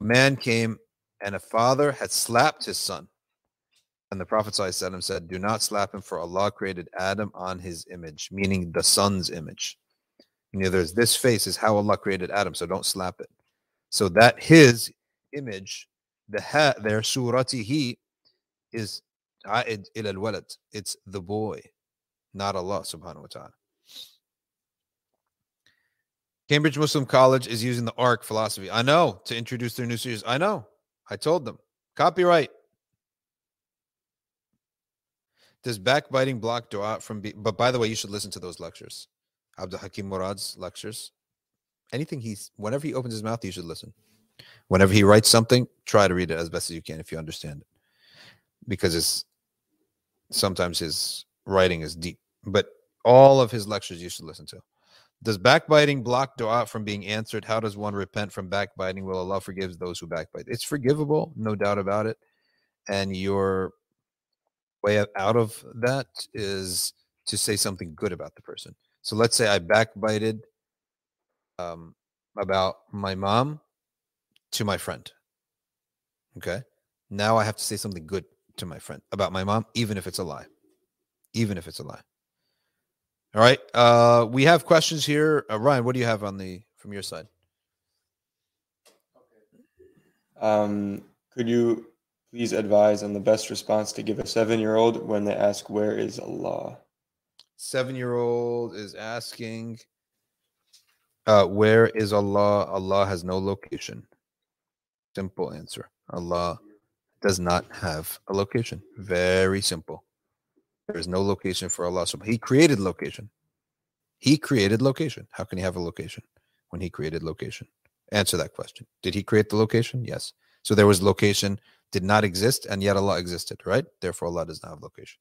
Speaker 2: man came and a father had slapped his son. And the Prophet ﷺ said, Do not slap him, for Allah created Adam on his image, meaning the son's image. You know, there's this face is how Allah created Adam, so don't slap it. So that his image, the ha there, suratihi, is عائد إلى الولد. It's the boy, not Allah subhanahu wa ta'ala. Cambridge Muslim College is using the ARC philosophy. I know to introduce their new series. I know. I told them. Copyright. Does backbiting block dua from be but by the way, you should listen to those lectures. Abdul Hakim Murad's lectures. Anything he's whenever he opens his mouth, you should listen. Whenever he writes something, try to read it as best as you can if you understand it. Because it's sometimes his writing is deep. But all of his lectures you should listen to. Does backbiting block dua from being answered? How does one repent from backbiting? Will Allah forgives those who backbite? It's forgivable, no doubt about it. And your way out of that is to say something good about the person. So let's say I backbited um, about my mom to my friend. Okay. Now I have to say something good to my friend about my mom, even if it's a lie. Even if it's a lie. All right. Uh, we have questions here. Uh, Ryan, what do you have on the from your side?
Speaker 3: Um, could you please advise on the best response to give a seven-year-old when they ask, "Where is Allah?"
Speaker 2: Seven year old is asking, uh, Where is Allah? Allah has no location. Simple answer. Allah does not have a location. Very simple. There is no location for Allah. So He created location. He created location. How can He have a location when He created location? Answer that question. Did He create the location? Yes. So there was location, did not exist, and yet Allah existed, right? Therefore, Allah does not have location.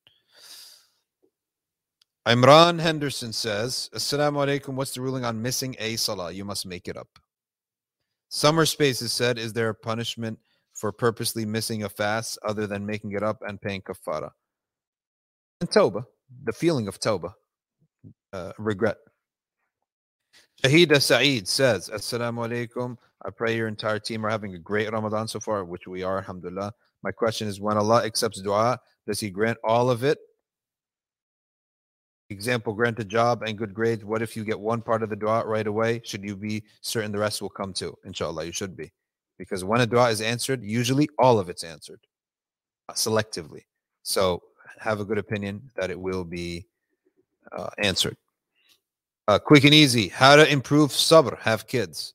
Speaker 2: Imran Henderson says, Assalamu alaikum. What's the ruling on missing a salah? You must make it up. Summer Spaces said, Is there a punishment for purposely missing a fast other than making it up and paying kafara? And tawbah, the feeling of tawbah, uh, regret. Shahida Saeed says, Assalamu alaikum. I pray your entire team are having a great Ramadan so far, which we are, alhamdulillah. My question is when Allah accepts dua, does He grant all of it? Example, grant a job and good grades. What if you get one part of the dua right away? Should you be certain the rest will come too? Inshallah, you should be. Because when a dua is answered, usually all of it's answered uh, selectively. So have a good opinion that it will be uh, answered. Uh, quick and easy. How to improve sabr? Have kids.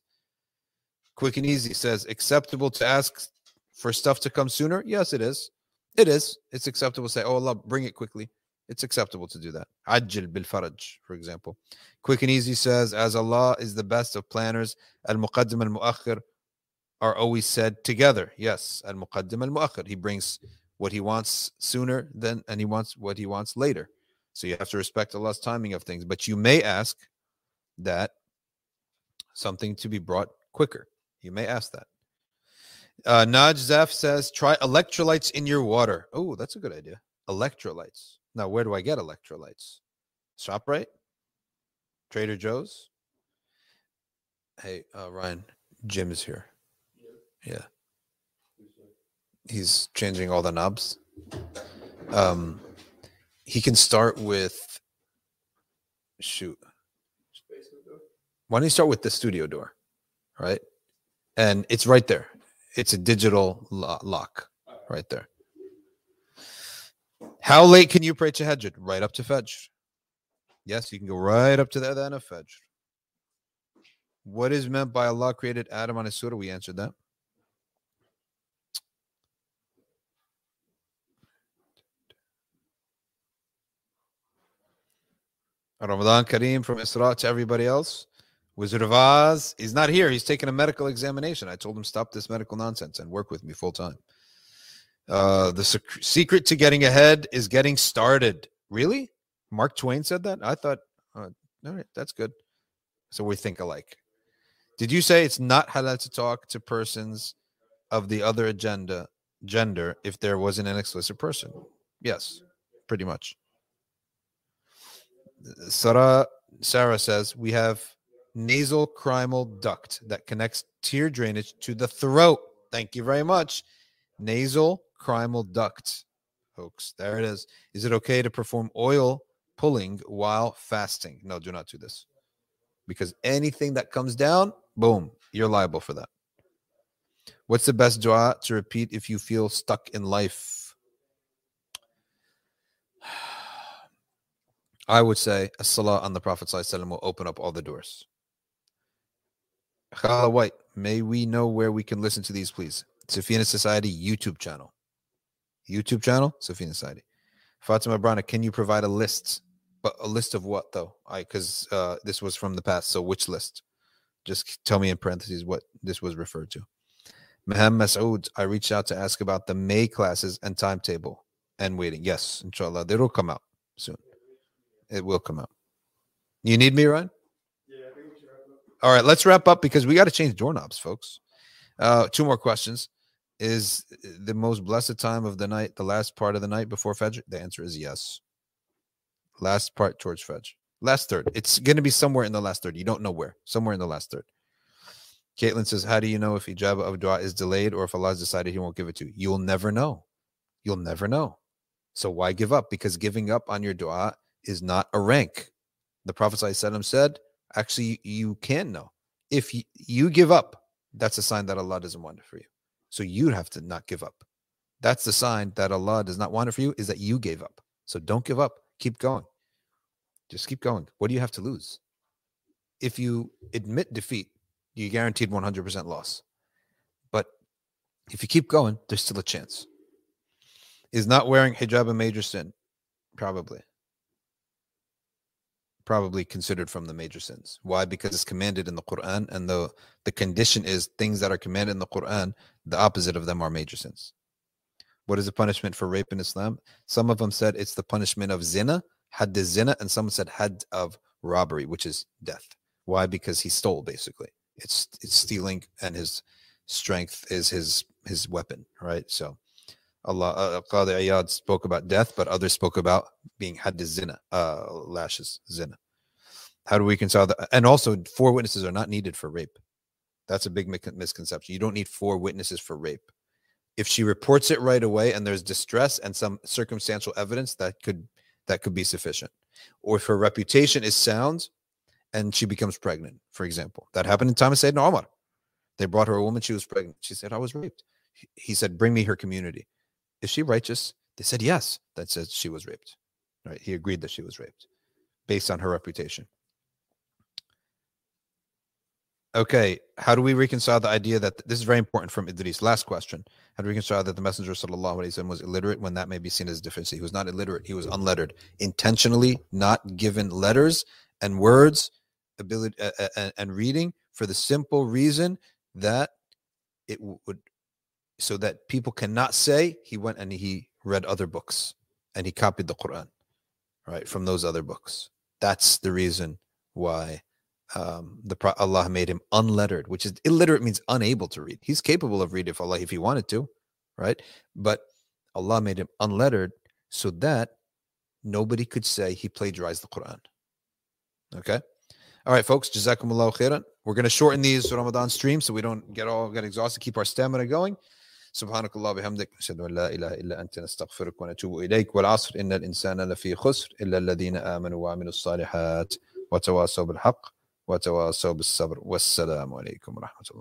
Speaker 2: Quick and easy says acceptable to ask for stuff to come sooner. Yes, it is. It is. It's acceptable to say, "Oh Allah, bring it quickly." It's acceptable to do that. Ajil bil faraj, for example. Quick and easy says, as Allah is the best of planners, al muqaddim al muakhir are always said together. Yes, al muqaddim al muakhir. He brings what he wants sooner than, and he wants what he wants later. So you have to respect Allah's timing of things. But you may ask that something to be brought quicker. You may ask that. Uh, Naj Zaf says, try electrolytes in your water. Oh, that's a good idea. Electrolytes. Now, where do I get electrolytes? ShopRite? Trader Joe's? Hey, uh, Ryan, Jim is here. Yeah. He's changing all the knobs. Um, he can start with, shoot. Why don't you start with the studio door? Right? And it's right there. It's a digital lo- lock right there. How late can you pray to tahajjud? Right up to Fajr. Yes, you can go right up to the adhan of Fajr. What is meant by Allah created Adam on his surah? We answered that. Ramadan Kareem from Isra to everybody else. Wizard of Oz, he's not here. He's taking a medical examination. I told him stop this medical nonsense and work with me full time. Uh, the sec- secret to getting ahead is getting started. Really? Mark Twain said that? I thought, uh, all right, that's good. So we think alike. Did you say it's not halal to talk to persons of the other agenda gender if there wasn't an explicit person? Yes, pretty much. Sarah Sarah says we have nasolacrimal duct that connects tear drainage to the throat. Thank you very much. Nasal crimal duct, folks. There it is. Is it okay to perform oil pulling while fasting? No, do not do this. because anything that comes down, boom, you're liable for that. What's the best dua to repeat if you feel stuck in life? I would say salah on the Prophet will open up all the doors. Khala White, may we know where we can listen to these, please? Safina Society YouTube channel. YouTube channel, Safina Society. Fatima Brana, can you provide a list? But a list of what though? I because uh, this was from the past. So which list? Just tell me in parentheses what this was referred to. Maham Masood, I reached out to ask about the May classes and timetable and waiting. Yes, inshallah. they will come out soon. It will come out. You need me, Ryan? Yeah. All right, let's wrap up because we got to change doorknobs, folks. Uh, two more questions. Is the most blessed time of the night the last part of the night before Fajr? The answer is yes. Last part towards Fajr. Last third. It's going to be somewhere in the last third. You don't know where. Somewhere in the last third. Caitlin says, How do you know if ijabah of dua is delayed or if Allah has decided He won't give it to you? You'll never know. You'll never know. So why give up? Because giving up on your dua is not a rank. The Prophet said, Actually, you can know. If you, you give up, that's a sign that Allah doesn't want it for you. So you have to not give up. That's the sign that Allah does not want it for you, is that you gave up. So don't give up. Keep going. Just keep going. What do you have to lose? If you admit defeat, you guaranteed 100% loss. But if you keep going, there's still a chance. Is not wearing hijab a major sin? Probably. Probably considered from the major sins. Why? Because it's commanded in the Quran, and the, the condition is things that are commanded in the Quran, the opposite of them are major sins. What is the punishment for rape in Islam? Some of them said it's the punishment of zina, had the zina, and some said had of robbery, which is death. Why? Because he stole, basically. It's it's stealing, and his strength is his his weapon, right? So Allah uh, Qadi Iyad spoke about death, but others spoke about being had zina, uh, lashes, zina. How do we reconcile that? And also, four witnesses are not needed for rape. That's a big misconception. You don't need four witnesses for rape. If she reports it right away and there's distress and some circumstantial evidence, that could that could be sufficient. Or if her reputation is sound and she becomes pregnant, for example, that happened in time of Sayyidina Omar. They brought her a woman, she was pregnant. She said, I was raped. He said, Bring me her community. Is she righteous? They said, Yes. That says she was raped. Right? He agreed that she was raped based on her reputation. Okay, how do we reconcile the idea that this is very important from Idris? Last question. How do we reconcile that the Messenger وسلم, was illiterate when that may be seen as a deficiency? He was not illiterate, he was unlettered, intentionally not given letters and words, ability uh, uh, and reading for the simple reason that it would so that people cannot say he went and he read other books and he copied the Quran, right, from those other books. That's the reason why um, the Allah made him unlettered, which is illiterate means unable to read. He's capable of reading if Allah if he wanted to, right? But Allah made him unlettered so that nobody could say he plagiarized the Quran. Okay. All right, folks. Jazakumullah khairan. We're going to shorten these Ramadan streams so we don't get all get exhausted, keep our stamina going. سبحانك الله بحمدك نشهد أن لا إله إلا أنت نستغفرك ونتوب إليك. والعصر إن الإنسان لفي خسر إلا الذين آمنوا وعملوا الصالحات وتواصوا بالحق وتواصوا بالصبر. والسلام عليكم ورحمة الله.